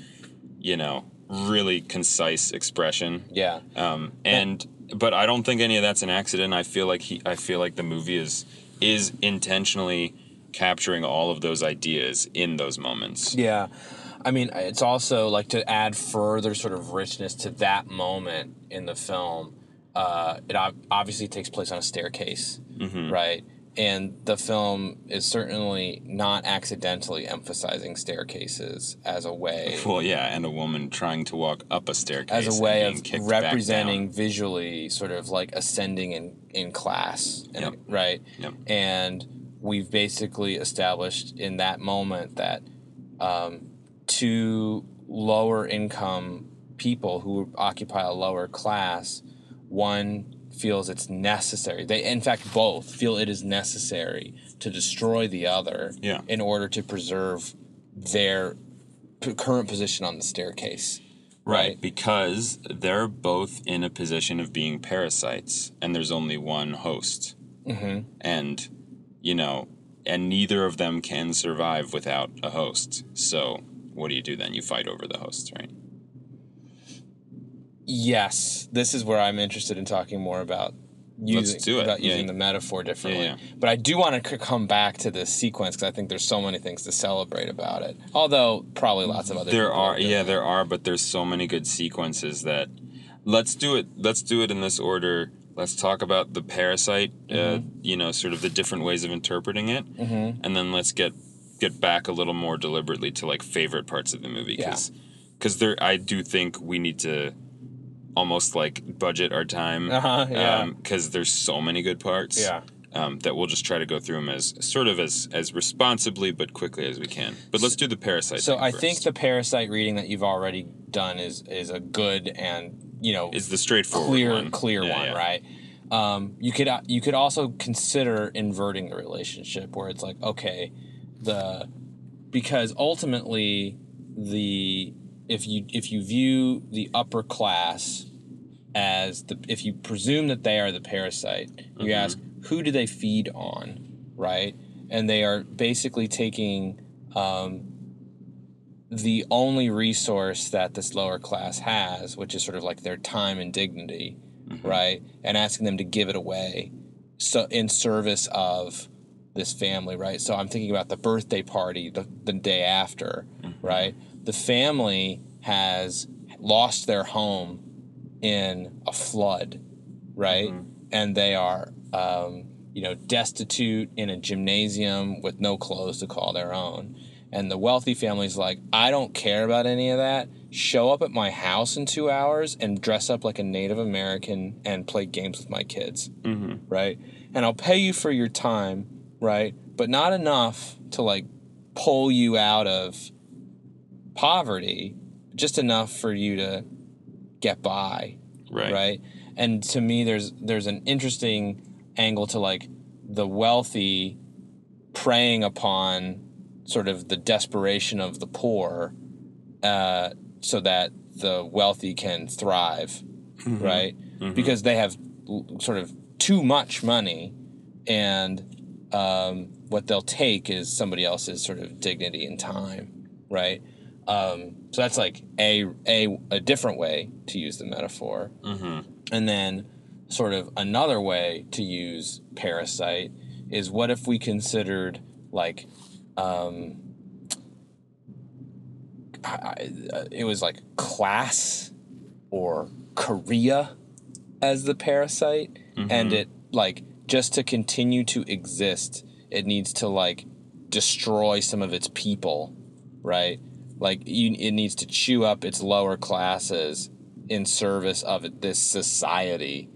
you know, really concise expression. Yeah. um, and but I don't think any of that's an accident. I feel like he, I feel like the movie is is intentionally capturing all of those ideas in those moments. Yeah. I mean, it's also like to add further sort of richness to that moment in the film. Uh, it ob- obviously takes place on a staircase, right? And the film is certainly not accidentally emphasizing staircases as a way [laughs] Well, yeah, and a woman trying to walk up a staircase as a way of representing visually sort of like ascending in in class and, Yep. right Yep. and we've basically established in that moment that um, two lower income people who occupy a lower class one feels it's necessary they in fact both feel it is necessary to destroy the other Yeah. in order to preserve their p- current position on the staircase Right, because they're both in a position of being parasites, and there's only one host. Mm-hmm. And, you know, and neither of them can survive without a host. So, what do you do then? You fight over the host, right? Yes, this is where I'm interested in talking more about using do it. about Yeah. using the metaphor differently. Yeah, But I do want to c- come back to this sequence because I think there's so many things to celebrate about it. Although probably lots of other There are, yeah, there are, but there's so many good sequences that. Let's do it. Let's do it in this order. Let's talk about the parasite. Uh, Mm-hmm. you know, sort of the different ways of interpreting it, mm-hmm. and then let's get get back a little more deliberately to like favorite parts of the movie Yeah. because there I do think we need to almost like budget our time Uh-huh, yeah. because there's so many good parts Yeah. um, that we'll just try to go through them as sort of as as responsibly but quickly as we can but let's do the parasite So I first. think the parasite reading that you've already done is is a good and you know is the straightforward clear one. clear Yeah, one, yeah. right? Um, you could uh, you could also consider inverting the relationship where it's like okay, the because ultimately the if you if you view the upper class as the if you presume that they are the parasite, you ask who do they feed on, right? And they are basically taking um, the only resource that this lower class has, which is sort of like their time and dignity, mm-hmm. right? And asking them to give it away so in service of this family, right? So I'm thinking about the birthday party the, the day after, mm-hmm. right? The family has lost their home in a flood, right? Mm-hmm. And they are, um, you know, destitute in a gymnasium with no clothes to call their own. And the wealthy family's like, I don't care about any of that. Show up at my house in two hours and dress up like a Native American and play games with my kids, mm-hmm. right? And I'll pay you for your time, right? But not enough to like pull you out of poverty, just enough for you to get by, Right. right? And to me, there's there's an interesting angle to like the wealthy preying upon sort of the desperation of the poor, uh, so that the wealthy can thrive, right? Because they have l- sort of too much money, and um, what they'll take is somebody else's sort of dignity and time, right? Um, so that's like a a a different way to use the metaphor, Mm-hmm. and then sort of another way to use parasite is what if we considered like um, I, I- it was like class or Korea as the parasite, and it like just to continue to exist, it needs to like destroy some of its people, right? Like you, it needs to chew up its lower classes in service of it, this society,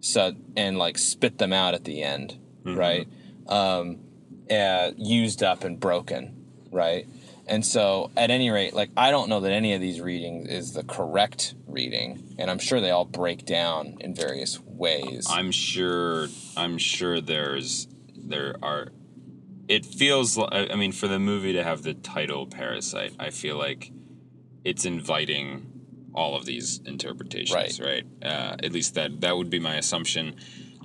so and like spit them out at the end, right? Um, uh, used up and broken, right? And so, at any rate, like I don't know that any of these readings is the correct reading, and I'm sure they all break down in various ways. I'm sure. I'm sure there's there are. It feels. li- I I mean, for the movie to have the title "Parasite," I feel like it's inviting all of these interpretations. Right. Uh, at least that that would be my assumption.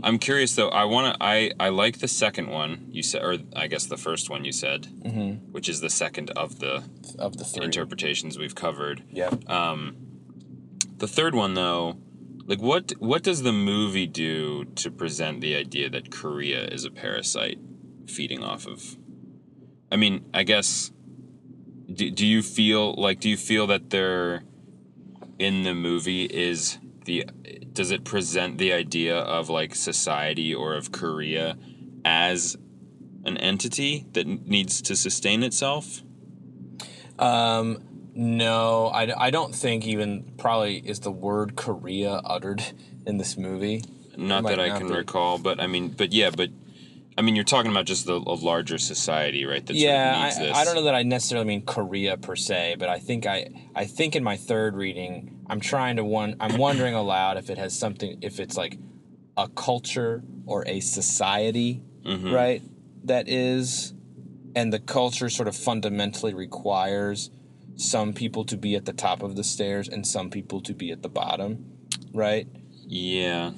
I'm curious though. I want to. I I like the second one you said, or I guess the first one you said, mm-hmm. which is the second of the Of the three, interpretations we've covered. yep. The third one, though, like what what does the movie do to present the idea that Korea is a parasite feeding off of? I mean, I guess. Do, do you feel like do you feel that there, in the movie, is the does it present the idea of like society or of Korea as an entity that needs to sustain itself? Um, no, I, I don't think even probably is the word Korea uttered in this movie. Not that I can be. recall, but I mean, but yeah, but I mean, you're talking about just the a larger society, right? That yeah, sort of needs I. I don't know that I necessarily mean Korea per se, but I think I I think in my third reading, I'm trying to one I'm wondering aloud if it has something if it's like a culture or a society, Mhm. right? That is, and the culture sort of fundamentally requires some people to be at the top of the stairs and some people to be at the bottom, right? Yeah,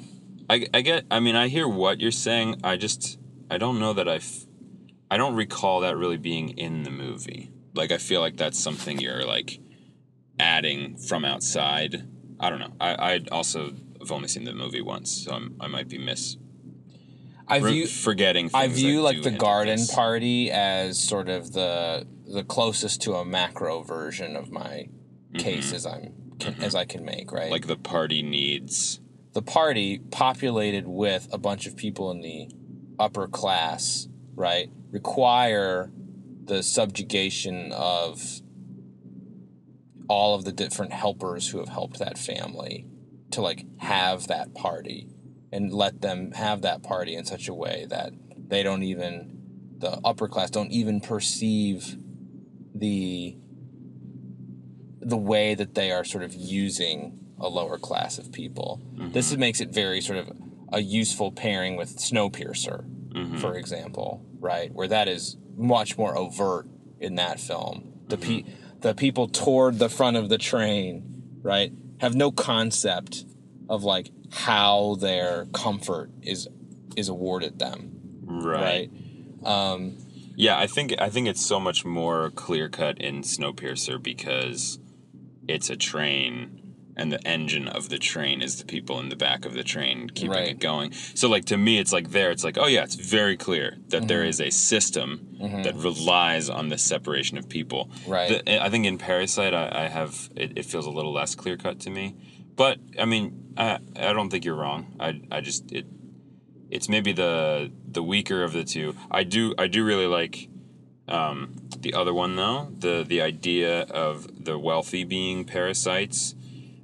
I, I get. I mean, I hear what you're saying. I just I don't know that I. F- I don't recall that really being in the movie. Like I feel like that's something you're like adding from outside. I don't know. I I also have only seen the movie once, so I'm, I might be miss I view forgetting. I view like the garden this. party as sort of the the closest to a macro version of my case as I'm can, as I can make right. Mm-hmm. Like the party needs. the party populated with a bunch of people in the upper class, right, require the subjugation of all of the different helpers who have helped that family to like have that party and let them have that party in such a way that they don't even the upper class don't even perceive the the way that they are sort of using a lower class of people. This mm-hmm. makes it very sort of a useful pairing with Snowpiercer, for example, right? Where that is much more overt in that film. The pe- the people toward the front of the train, right, have no concept of like how their comfort is is awarded them, Right. right? Um, Yeah, I think I think it's so much more clear cut in Snowpiercer because it's a train and the engine of the train is the people in the back of the train keeping Right. it going. So like to me it's like there it's like oh yeah, it's very clear that Mm-hmm. there is a system that relies on the separation of people. Right. The- I think in Parasite I, I have it, it feels a little less clear cut to me. But I mean, I I don't think you're wrong. I I just it it's maybe the the weaker of the two. I do I do really like um, the other one though the the idea of the wealthy being parasites,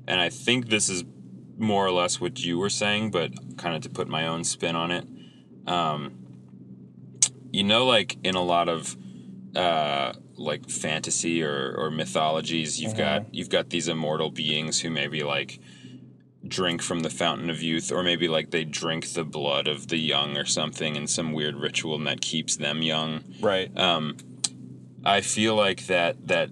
and I think this is more or less what you were saying, but kind of to put my own spin on it. Um, you know, like in a lot of uh, like fantasy or, or mythologies. You've got you've got these immortal beings who maybe like drink from the fountain of youth, or maybe like they drink the blood of the young or something in some weird ritual, and that keeps them young. Right. I feel like that that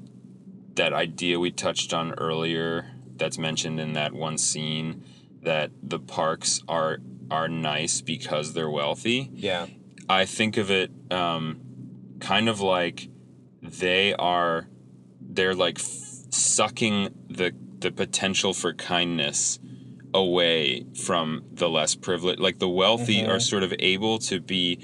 that idea we touched on earlier that's mentioned in that one scene that the parks are are nice because they're wealthy. yeah. I think of it um, kind of like they are they're like f- sucking the the potential for kindness away from the less privileged like the wealthy are sort of able to be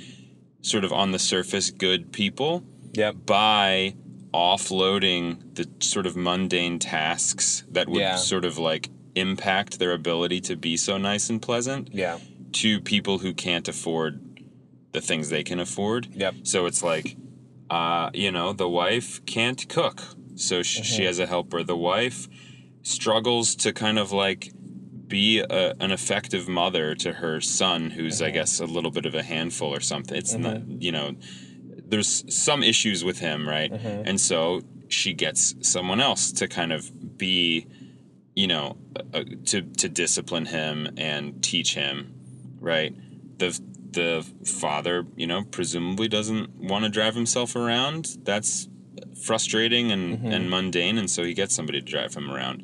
sort of on the surface good people Yep. by offloading the sort of mundane tasks that would Yeah. sort of like impact their ability to be so nice and pleasant Yeah. to people who can't afford the things they can afford. Yep. So it's like, uh, you know, the wife can't cook, so sh- she mm-hmm. has a helper. The wife struggles to kind of like be a, an effective mother to her son, who's I mm-hmm. guess a little bit of a handful or something. It's not, mm-hmm. you know, there's some issues with him, right? And so she gets someone else to kind of be, you know, uh, to to discipline him and teach him, right? The the father, you know, presumably doesn't want to drive himself around. That's frustrating and, and mundane, and so he gets somebody to drive him around.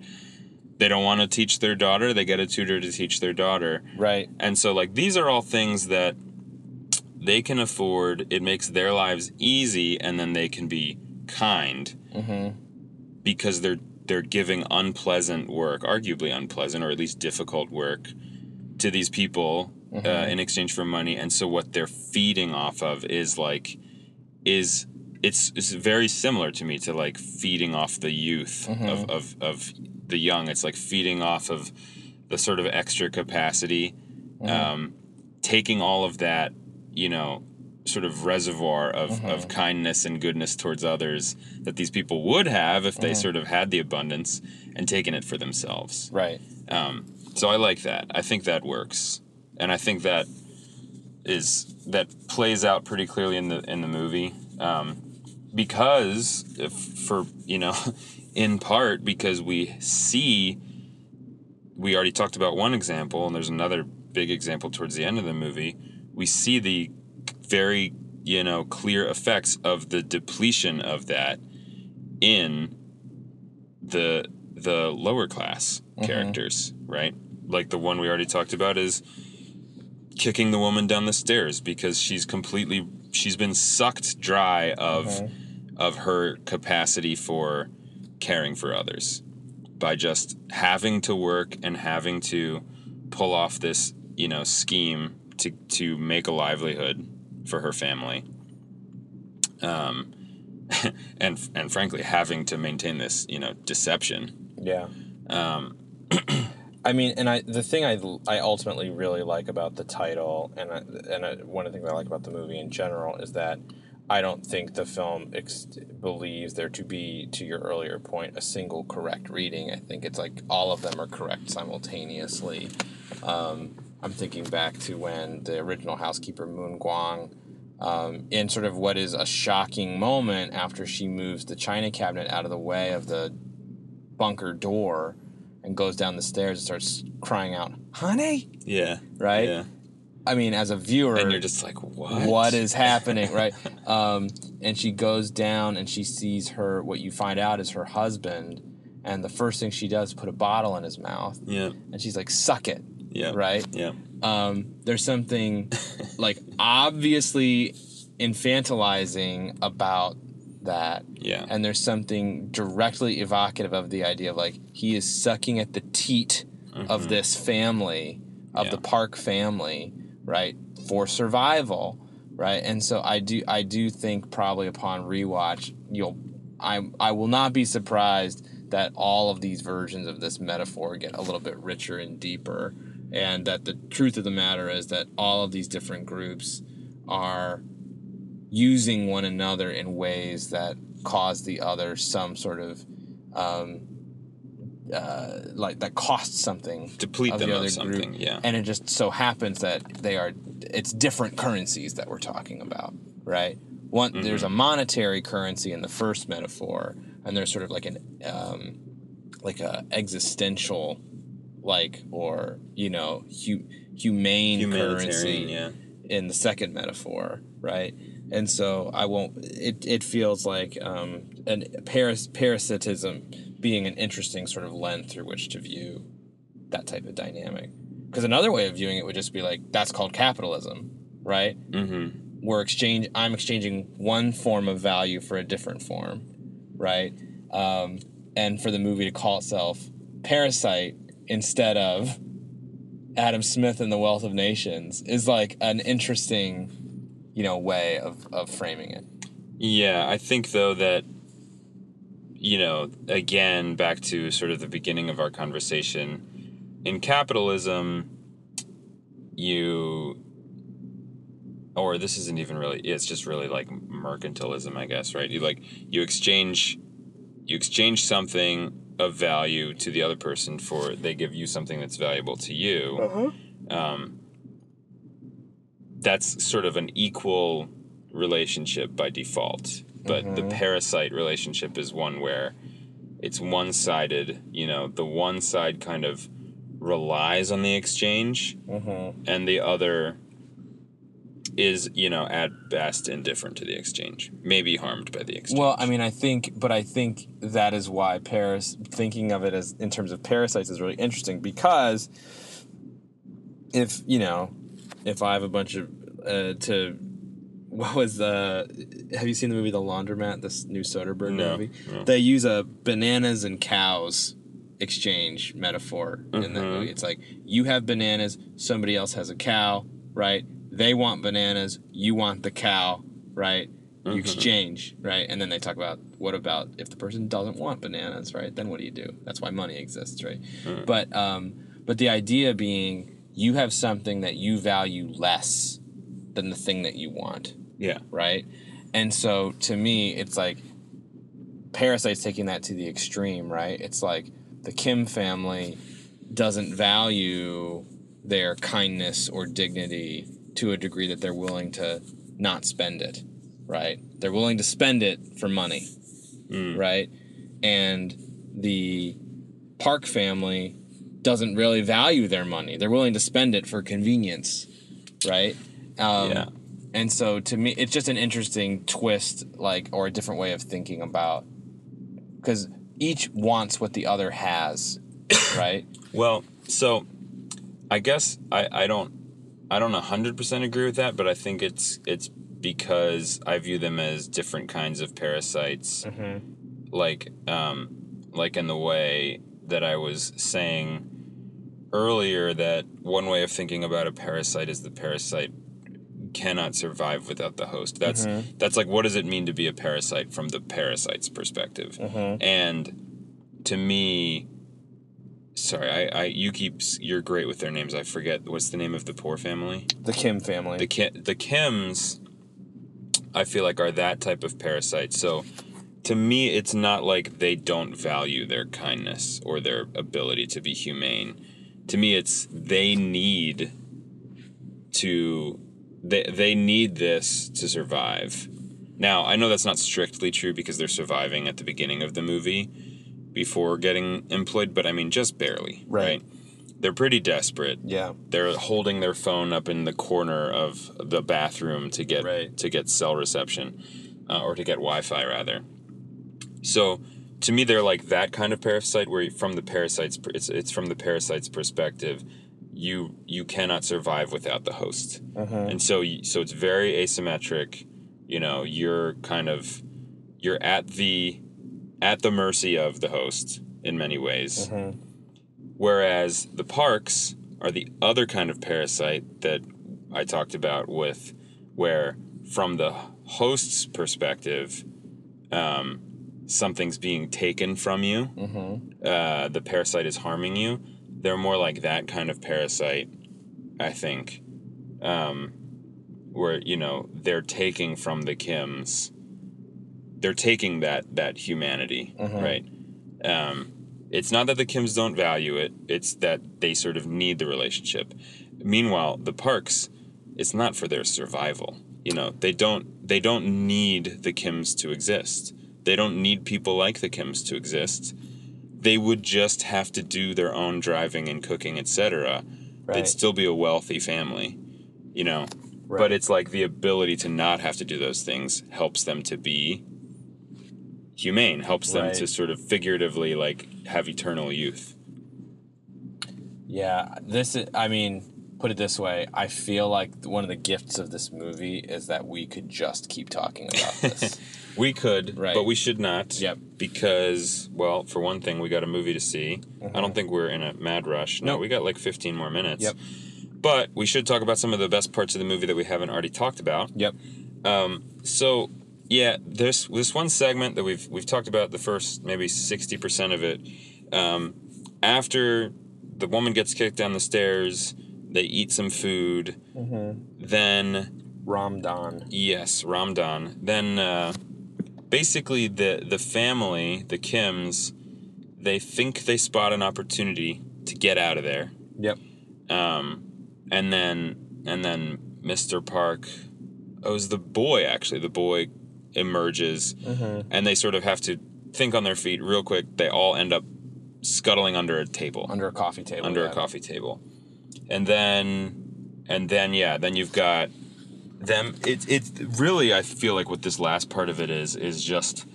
They don't want to teach their daughter, they get a tutor to teach their daughter. Right. And so, like, these are all things that they can afford. It makes their lives easy, and then they can be kind because they're they're giving unpleasant work, arguably unpleasant or at least difficult work, to these people uh, in exchange for money. And so, what they're feeding off of is like is it's it's very similar to me to like feeding off the youth of, of of the young. It's like feeding off of the sort of extra capacity, um, taking all of that, you know, sort of reservoir of, of kindness and goodness towards others that these people would have if they sort of had the abundance and taken it for themselves. Right. Um, so I like that. I think that works, and I think that is that plays out pretty clearly in the in the movie um, because if for you know [laughs] in part because we see we already talked about one example and there's another big example towards the end of the movie we see the very you know clear effects of the depletion of that in the the lower class mm-hmm. characters right? Like the one we already talked about is kicking the woman down the stairs because she's completely she's been sucked dry of mm-hmm. of her capacity for caring for others by just having to work and having to pull off this you know scheme to to make a livelihood for her family um [laughs] and and frankly having to maintain this you know deception Yeah. Um, [clears throat] I mean, and I the thing I, I ultimately really like about the title, and I, and I, one of the things I like about the movie in general is that I don't think the film ex- believes there to be, to your earlier point, a single correct reading. I think it's like all of them are correct simultaneously. Um, I'm thinking back to when the original housekeeper Moon-gwang um, in sort of what is a shocking moment after she moves the china cabinet out of the way of the bunker door and goes down the stairs and starts crying out, "Honey!" yeah Right? yeah I mean, as a viewer, and you're just like what what is [laughs] happening, right? Um, and she goes down and she sees her. What you find out is her husband, and the first thing she does put a bottle in his mouth, yeah and she's like, "Suck it," yeah right? yeah um, there's something [laughs] like obviously infantilizing about that. Yeah. And there's something directly evocative of the idea of like he is sucking at the teat of this family, of Yeah. the Park family, right? For survival. Right. And so I do I do think probably upon rewatch you'll I I will not be surprised that all of these versions of this metaphor get a little bit richer and deeper and that the truth of the matter is that all of these different groups are using one another in ways that cause the other some sort of um, uh, like that costs something Deplete of them the of other something, group. yeah. and it just so happens that they are it's different currencies that we're talking about right one there's a monetary currency in the first metaphor, and there's sort of like an um, like a existential, like or you know hu- humane currency yeah. in the second metaphor, right? And so I won't. It it feels like um, an paras, parasitism being an interesting sort of lens through which to view that type of dynamic. Because another way of viewing it would just be like that's called capitalism, right? Mm-hmm. We're exchange. I'm exchanging one form of value for a different form, right? Um, and for the movie to call itself Parasite instead of Adam Smith and the Wealth of Nations is like an interesting, you know, way of, of framing it. Yeah, I think though that you know, again back to sort of the beginning of our conversation, in capitalism you or this isn't even really it's just really like mercantilism, I guess, right? You like you exchange you exchange something of value to the other person for they give you something that's valuable to you. Mm-hmm. Um, that's sort of an equal relationship by default. But the mm-hmm. parasite relationship is one where it's one sided, you know, the one side kind of relies on the exchange mm-hmm. and the other is, you know, at best indifferent to the exchange, maybe harmed by the exchange. Well, I mean, I think, but I think that is why Paris thinking of it as in terms of parasites is really interesting because if you know, if I have a bunch of uh, to what was the have you seen the movie The Laundromat? This new Soderbergh No, movie. no. They use a bananas and cows exchange metaphor in that Mhm. movie. It's like you have bananas, somebody else has a cow, right? They want bananas, you want the cow, right? You Mhm. exchange, right? And then they talk about what about if the person doesn't want bananas, right? Then what do you do? That's why money exists, right? Mm. But um, but the idea being you have something that you value less than the thing that you want yeah. right? And so to me, it's like Parasite's taking that to the extreme, right? It's like the Kim family doesn't value their kindness or dignity to a degree that they're willing to not spend it, right? They're willing to spend it for money, Mm. right? And the Park family doesn't really value their money. They're willing to spend it for convenience, right? Um, Yeah. And so to me, it's just an interesting twist, like, or a different way of thinking about, because each wants what the other has, [coughs] right? Well, so I guess I, I don't I don't hundred percent agree with that, but I think it's it's because I view them as different kinds of parasites, Mm-hmm. like um, like in the way that I was saying earlier that one way of thinking about a parasite is the parasite cannot survive without the host. That's Mhm. that's like what does it mean to be a parasite from the parasite's perspective? Mm-hmm. And to me, sorry, I, I you keep you're great with their names. I forget what's the name of the poor family. The Kim family. The Ki- the Kims, I feel like are that type of parasite. So to me, it's not like they don't value their kindness or their ability to be humane. To me, it's they need to they they need this to survive. Now, I know that's not strictly true because they're surviving at the beginning of the movie before getting employed, but I mean just barely, Right. right? They're pretty desperate yeah. they're holding their phone up in the corner of the bathroom to get Right. to get cell reception uh, or to get wi-fi rather so to me they're like that kind of parasite where from the parasite's it's, it's from the parasite's perspective you you cannot survive without the host Mm-hmm. and so so it's very asymmetric you know you're kind of you're at the at the mercy of the host in many ways Mm-hmm. Whereas the parks are the other kind of parasite that I talked about with where from the host's perspective, um, something's being taken from you. Mm-hmm. Uh, the parasite is harming you. They're more like that kind of parasite, I think, um, where you know they're taking from the Kims. They're taking that that humanity, Mhm. right? Um, it's not that the Kims don't value it; it's that they sort of need the relationship. Meanwhile, the Parks, it's not for their survival. you know they don't they don't need the Kims to exist. They don't need people like the Kims to exist. They would just have to do their own driving and cooking, etc. Right. They'd still be a wealthy family, you know. Right. But it's like the ability to not have to do those things helps them to be humane, helps them Right. to sort of figuratively like have eternal youth. Yeah, this is, I mean, put it this way, I feel like one of the gifts of this movie is that we could just keep talking about this. [laughs] We could, Right. but we should not. Yep. Because, well, for one thing, we got a movie to see. I don't think we're in a mad rush. No, Nope. we got like 15 more minutes. Yep. But we should talk about some of the best parts of the movie that we haven't already talked about. yep. um, So, yeah, there's this one segment that we've we've talked about the first maybe 60% of it. Um, after the woman gets kicked down the stairs, they eat some food. Then Ram-don. Yes, Ram-don. Then uh, basically the the family, the Kims, they think they spot an opportunity to get out of there. Yep. Um, and then and then Mr. Park oh, it was the boy actually. The boy emerges mm-hmm. and they sort of have to think on their feet real quick. They all end up scuttling under a table Under a coffee table. under yeah. a coffee table and then and then yeah then you've got them it, it really i feel like what this last part of it is is just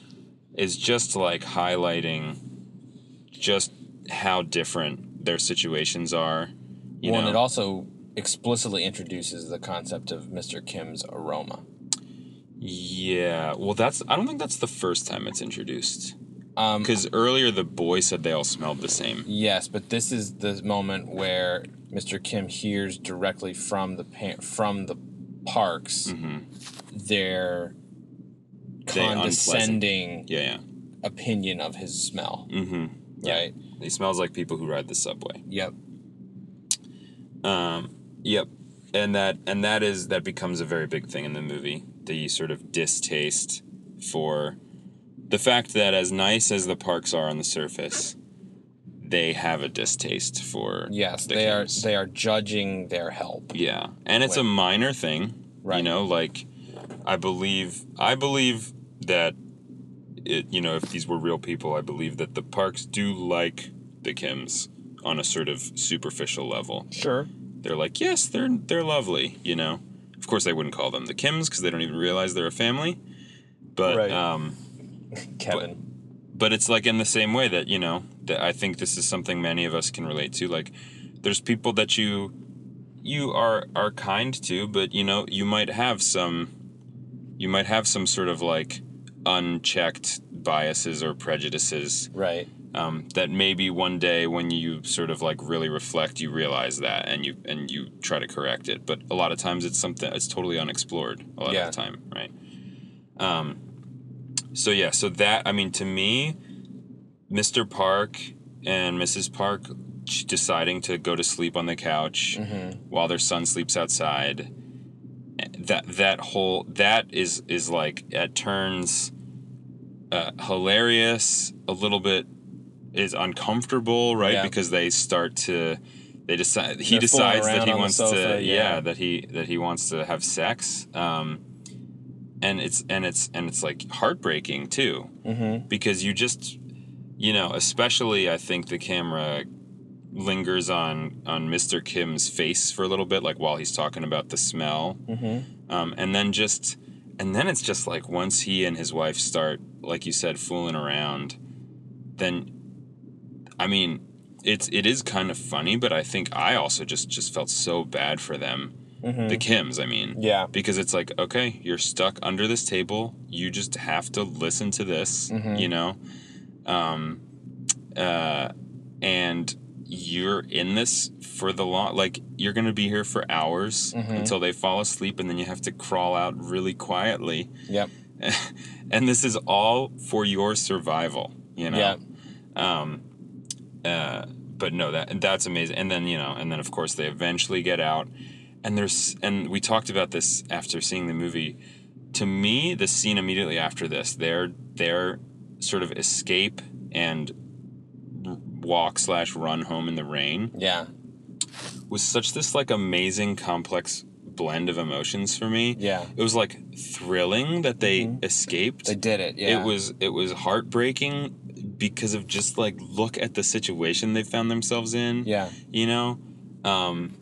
is just like highlighting just how different their situations are you well, know and it also explicitly introduces the concept of Mr. Kim's aroma. Yeah well that's i don't think that's the first time it's introduced Um, because earlier the boy said they all smelled the same yes, but this is the moment where Mr. Kim hears directly from the pa- from the parks their They condescending yeah yeah opinion of his smell. mm-hmm yeah Right. he smells like people who ride the subway Yep. Um, yep, and that and that is that becomes a very big thing in the movie. The sort of distaste for the fact that as nice as the parks are on the surface, they have a distaste for Yes, the they are. They are judging their help. Yeah, and it's a minor thing, right? you know. Like, I believe I believe that it. You know, if these were real people, I believe that the parks do like the Kims on a sort of superficial level. Sure. they're like, yes, they're they're lovely, you know. Of course, they wouldn't call them the Kims because they don't even realize they're a family. But Right. um, [laughs] Kevin. but it's like in the same way that you know that I think this is something many of us can relate to. Like, there's people that you you are are kind to, but you know you might have some you might have some sort of like unchecked biases or prejudices right. Um, that maybe one day when you sort of like really reflect you realize that and you and you try to correct it. But a lot of times it's something it's totally unexplored a lot Yeah. of the time right? Um, so yeah so that i mean to me mr park and mrs park deciding to go to sleep on the couch while their son sleeps outside that that whole that is is like at turns uh, hilarious a little bit is uncomfortable right Yeah. because they start to they decide he They're decides that he wants sofa, to yeah. yeah. that he that he wants to have sex um and it's and it's and it's like heartbreaking too Mm-hmm. because you just you know especially i think the camera lingers on on mr kim's face for a little bit like while he's talking about the smell Mm-hmm. um, and then just and then it's just like once he and his wife start like you said fooling around then i mean it's it is kind of funny but i think i also just just felt so bad for them the kims i mean Mm-hmm. Yeah. because it's like okay you're stuck under this table you just have to listen to this Mm-hmm. you know um uh and you're in this for the long like you're gonna be here for hours Mm-hmm. until they fall asleep and then you have to crawl out really quietly Yep. [laughs] and this is all for your survival you know Yeah. um uh but no that that's amazing and then you know and then of course they eventually get out and there's and we talked about this after seeing the movie to me the scene immediately after this their their sort of escape and walk slash run home in the rain Yeah. was such this like amazing complex blend of emotions for me. Yeah. It was like thrilling that they escaped. They did it. Yeah. It was it was heartbreaking because of just like look at the situation they found themselves in. Yeah. You know? Um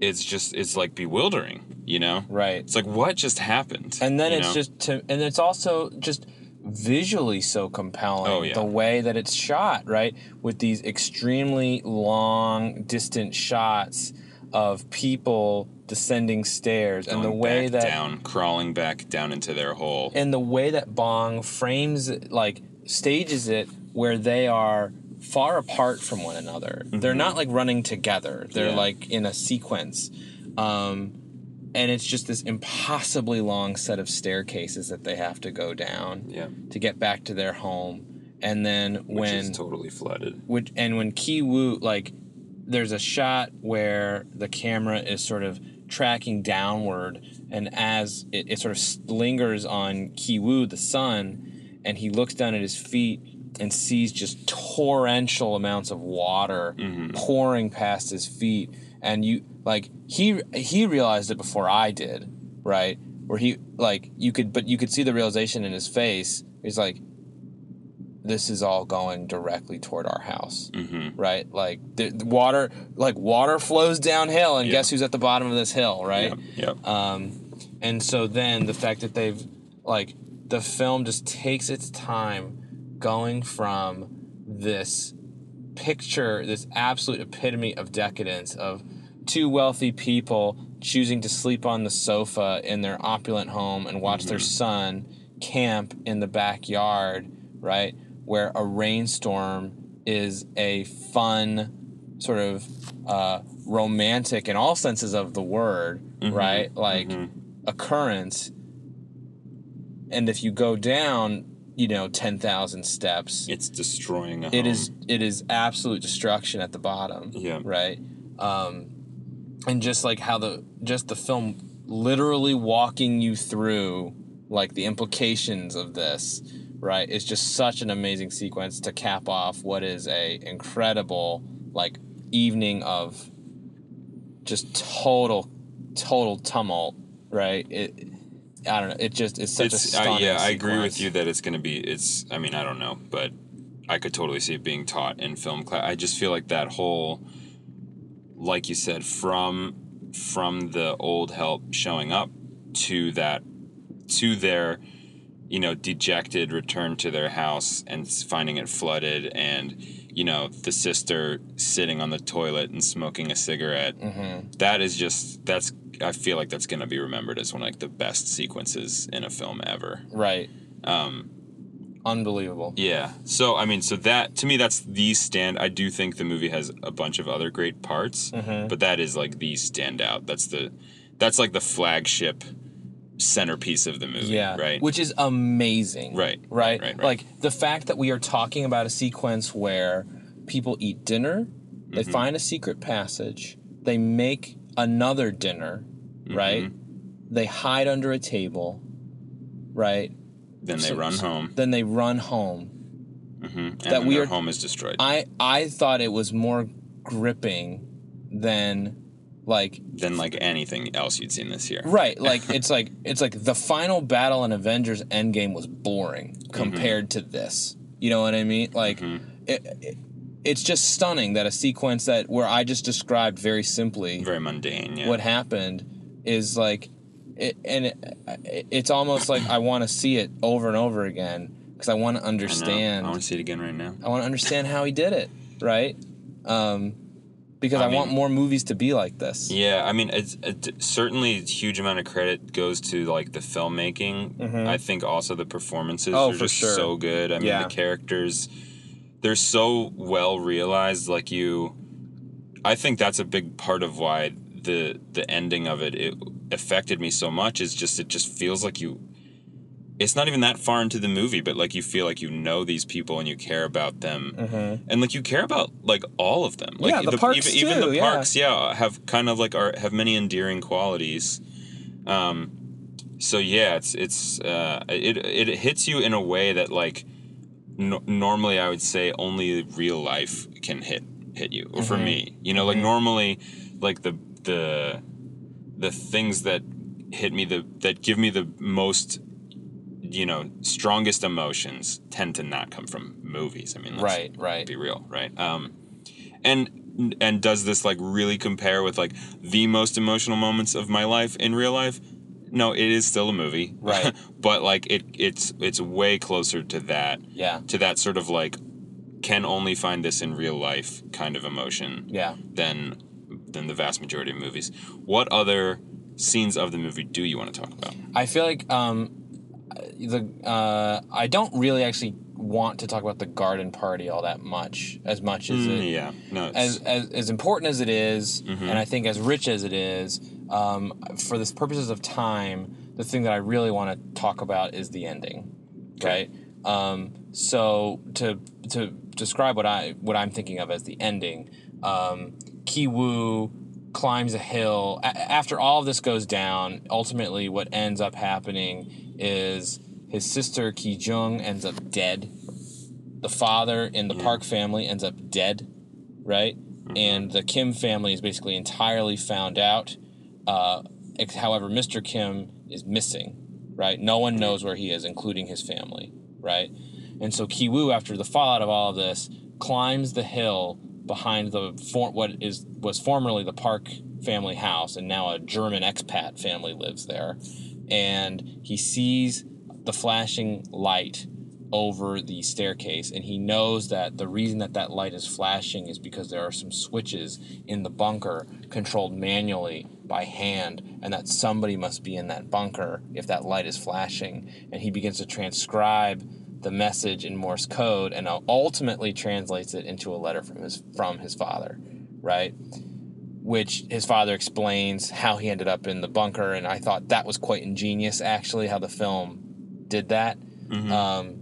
it's just it's like bewildering, you know? Right. It's like what just happened? and then it's know? just to and it's also just visually so compelling Oh, yeah. the way that it's shot right with these extremely long distant shots of people descending stairs and the Going way that down, crawling back down into their hole. and the way that bong frames it, like stages it where they are far apart from one another they're not like running together they're Mm-hmm. Yeah. like in a sequence um, and it's just this impossibly long set of staircases that they have to go down yeah. to get back to their home and then when Which when is totally flooded. which and when Ki Woo like there's a shot where the camera is sort of tracking downward and as it, it sort of lingers on Ki Woo the son and he looks down at his feet and sees just torrential amounts of water pouring past his feet and you like he he realized it before I did right where he like you could but you could see the realization in his face he's like this is all going directly toward our house Mm-hmm. right like the, the water like water flows downhill and Yeah. guess who's at the bottom of this hill right Yep. Yep. um, and so then the fact that they've like the film just takes its time going from this picture this absolute epitome of decadence of two wealthy people choosing to sleep on the sofa in their opulent home and watch their mm-hmm. son camp in the backyard right where a rainstorm is a fun sort of uh, romantic in all senses of the word mm-hmm. right like mm-hmm. occurrence. And if you go down you know 10,000 steps it's destroying a it home. is it is absolute destruction at the bottom Yeah. right um and just like how the just the film literally walking you through like the implications of this right it's just such an amazing sequence to cap off what is a incredible like evening of just total total tumult right it i don't know it just it's such a uh, yeah, I agree with you that it's gonna be. It's. I mean, I don't know, but I could totally see it being taught in film class. I just feel like that whole, like you said, from from the old help showing up to that to their you know dejected return to their house and finding it flooded and you know the sister sitting on the toilet and smoking a cigarette. That is just that's i feel like that's going to be remembered as one of like the best sequences in a film ever. Right. Um unbelievable. Yeah. So i mean so that to me that's the stand i do think the movie has a bunch of other great parts Mm-hmm. but that is like the standout. That's the that's like the flagship centerpiece of the movie Yeah. right Which is amazing. Right, Right. right, right. Like the fact that we are talking about a sequence where people eat dinner, they Mm-hmm. find a secret passage, they make another dinner, right? Mm-hmm. They hide under a table, right? then they So- run home Then they run home. hmm and that we their are- home is destroyed I I thought it was more gripping than like than like anything else you'd seen this year Right, like [laughs] it's like it's like the final battle in Avengers Endgame was boring Mm-hmm. compared to this. You know what I mean? Like it, it, it's just stunning that a sequence that where I just described very simply very mundane yeah what happened is like it, and it, it's almost like I want to see it over and over again because I want to I understand. i want to see it again right now I want to understand how he did it, right? Um, because I, I want more movies to be like this. Yeah, I mean, it's it, certainly a huge amount of credit goes to like the filmmaking. I think also the performances Mm-hmm. Oh, are just sure. so good. I mean, Yeah. the characters, they're so well realized. Like you, I think that's a big part of why the the ending of it it affected me so much. Is just it just feels like you. It's not even that far into the movie, but like you feel like you know these people and you care about them, and like you care about like all of them. Like Mm-hmm. Yeah, the parks even, even the yeah. parks, yeah, have kind of like are have many endearing qualities. Um, so yeah, it's it's uh, it it hits you in a way that like no, normally I would say only real life can hit hit you. Or for Mm-hmm. me, you know, like normally, like the the the things that hit me the that give me the most you know strongest emotions tend to not come from movies. I mean, let's Right, right. Be real, right? Um, and and does this like really compare with like the most emotional moments of my life in real life? No, it is still a movie, Right. [laughs] but like it, it's it's way closer to that, Yeah. to that sort of like can only find this in real life kind of emotion Yeah. than than the vast majority of movies. What other scenes of the movie do you want to talk about? I feel like um, the uh, I don't really actually want to talk about the garden party all that much, as much as it, Mm, yeah, no, as, as as important as it is, Mm-hmm. and I think as rich as it is, um, for the purposes of time, the thing that I really want to talk about is the ending, right? Um, so to to describe what I what I'm thinking of as the ending, um, Ki Woo climbs a hill. A- after all of this goes down, ultimately, what ends up happening is his sister Ki Jung ends up dead. The father in the Park family ends up dead, right? And the Kim family is basically entirely found out. Uh, however, Mr. Kim is missing, right? No one knows where he is, including his family, right? And so Ki Woo, after the fallout of all of this, climbs the hill behind the for, what is was formerly the Park family house, and now a German expat family lives there. And he sees the flashing light over the staircase, and he knows that the reason that that light is flashing is because there are some switches in the bunker controlled manually by hand, and that somebody must be in that bunker if that light is flashing. And he begins to transcribe the message in Morse code and ultimately translates it into a letter from his from his father, right? Which his father explains how he ended up in the bunker, and I thought that was quite ingenious, actually, how the film did that. Um,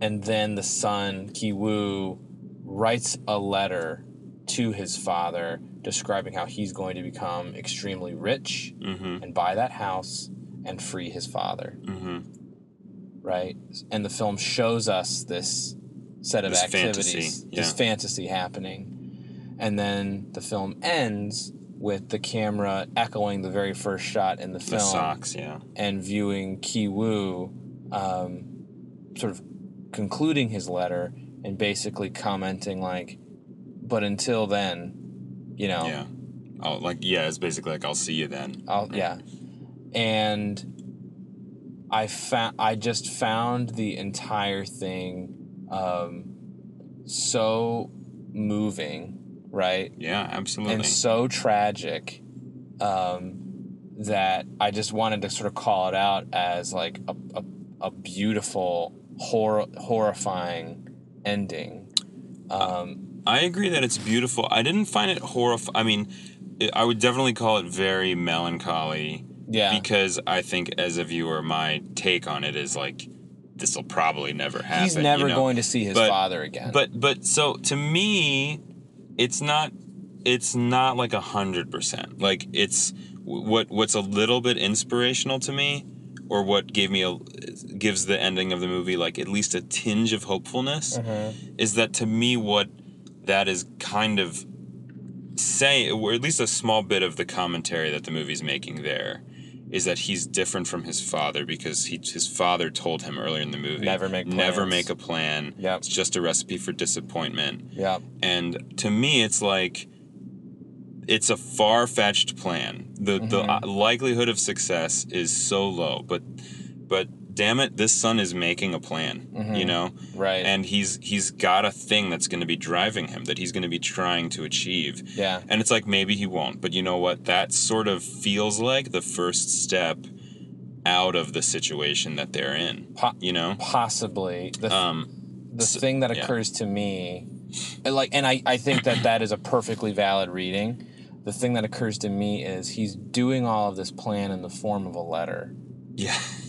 and then the son Ki Woo writes a letter to his father describing how he's going to become extremely rich Mm-hmm. and buy that house and free his father Mm-hmm. right? And the film shows us this set of This activities, fantasy, this fantasy happening. And then the film ends with the camera echoing the very first shot in the film. The socks, yeah. and viewing Ki Woo um, sort of concluding his letter and basically commenting like, but until then, you know, Yeah. Oh, like yeah, it's basically like I'll see you then. I'll, yeah. And I found I just found the entire thing um, so moving, right? Yeah, absolutely. And so tragic um, that I just wanted to sort of call it out as like a, a, a beautiful, hor- horrifying ending. Um, I agree that it's beautiful. I didn't find it horrifying. I mean, it, I would definitely call it very melancholy yeah. because I think as a viewer, my take on it is like, this will probably never happen. He's never you know? going to see his But- father again. But but so to me, it's not it's not like a hundred percent. Like it's what what's a little bit inspirational to me, or what gave me a gives the ending of the movie like at least a tinge of hopefulness, Mm-hmm. is that to me what that is kind of say or at least a small bit of the commentary that the movie's making there is that he's different from his father because he his father told him earlier in the movie Never make never make a plan Yep. it's just a recipe for disappointment yeah. and to me it's like it's a far-fetched plan the the Mm-hmm. uh, likelihood of success is so low but but damn it this son is making a plan you know Mm-hmm. Right. and he's he's got a thing that's going to be driving him that he's going to be trying to achieve Yeah. and it's like maybe he won't but you know what that sort of feels like the first step out of the situation that they're in Po- you know Possibly. The, um the so- thing that yeah. occurs to me and like and I, I think that that is a perfectly valid reading the thing that occurs to me is he's doing all of this plan in the form of a letter yeah yeah [laughs]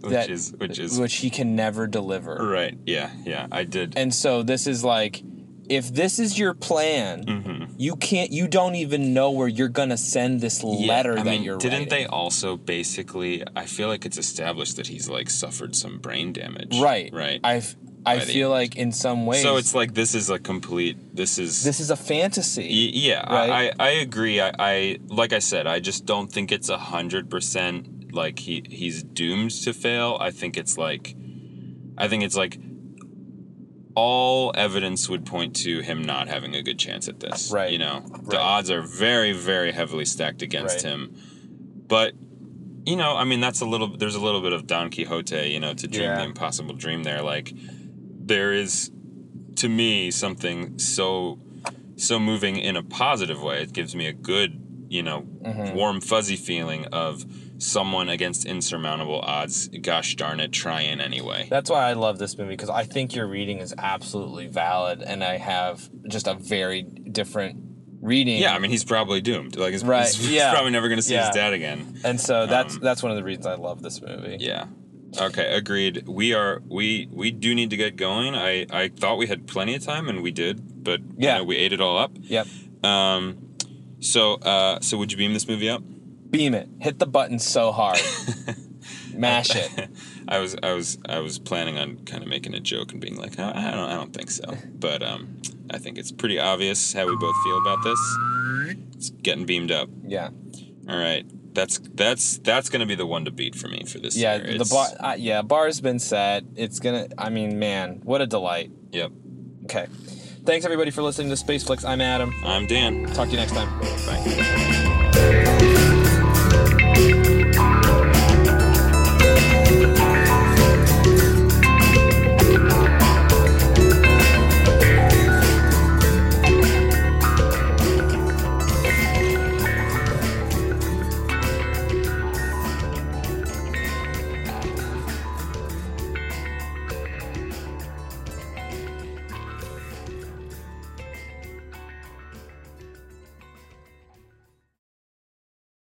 which that is which is which he can never deliver right yeah yeah i did and so this is like if this is your plan Mhm. you can't you don't even know where you're gonna send this Yeah, letter I that mean, you're didn't writing. they also basically i feel like it's established that he's like suffered some brain damage right right i've I feel like in some ways. So it's like this is a complete. This is. this is a fantasy. Y- yeah, right? I, I I agree. I, I like I said, I just don't think it's a hundred percent like he he's doomed to fail. I think it's like, I think it's like, all evidence would point to him not having a good chance at this. Right. You know, Right. the odds are very very heavily stacked against Right. him, but. You know, I mean, that's a little. There's a little bit of Don Quixote, you know, to dream Yeah. the impossible dream. There, like, there is, to me, something so so moving in a positive way. It gives me a good, you know, Mm-hmm. warm, fuzzy feeling of someone against insurmountable odds. Gosh darn it, trying anyway. That's why I love this movie because I think your reading is absolutely valid, and I have just a very different reading. Yeah, I mean, he's probably doomed. Like, he's, Right, he's, yeah. probably never going to see Yeah. his dad again. and so that's Um, that's one of the reasons I love this movie. Yeah. Okay, agreed. We are we we do need to get going. I I thought we had plenty of time, and we did, but Yeah. you know, we ate it all up. Yep. Um, so uh, so would you beam this movie up? Beam it. Hit the button so hard. [laughs] Mash it. I was I was I was planning on kind of making a joke and being like, I, I don't I don't think so, but um, I think it's pretty obvious how we both feel about this. It's getting beamed up. Yeah. All right, that's that's that's gonna be the one to beat for me for this Yeah. year. The bar. Uh, yeah. Bar's been set. It's gonna. I mean, man, what a delight. Yep. Okay. Thanks everybody for listening to Space Flicks. I'm Adam. I'm Dan. Talk to you next time. Bye.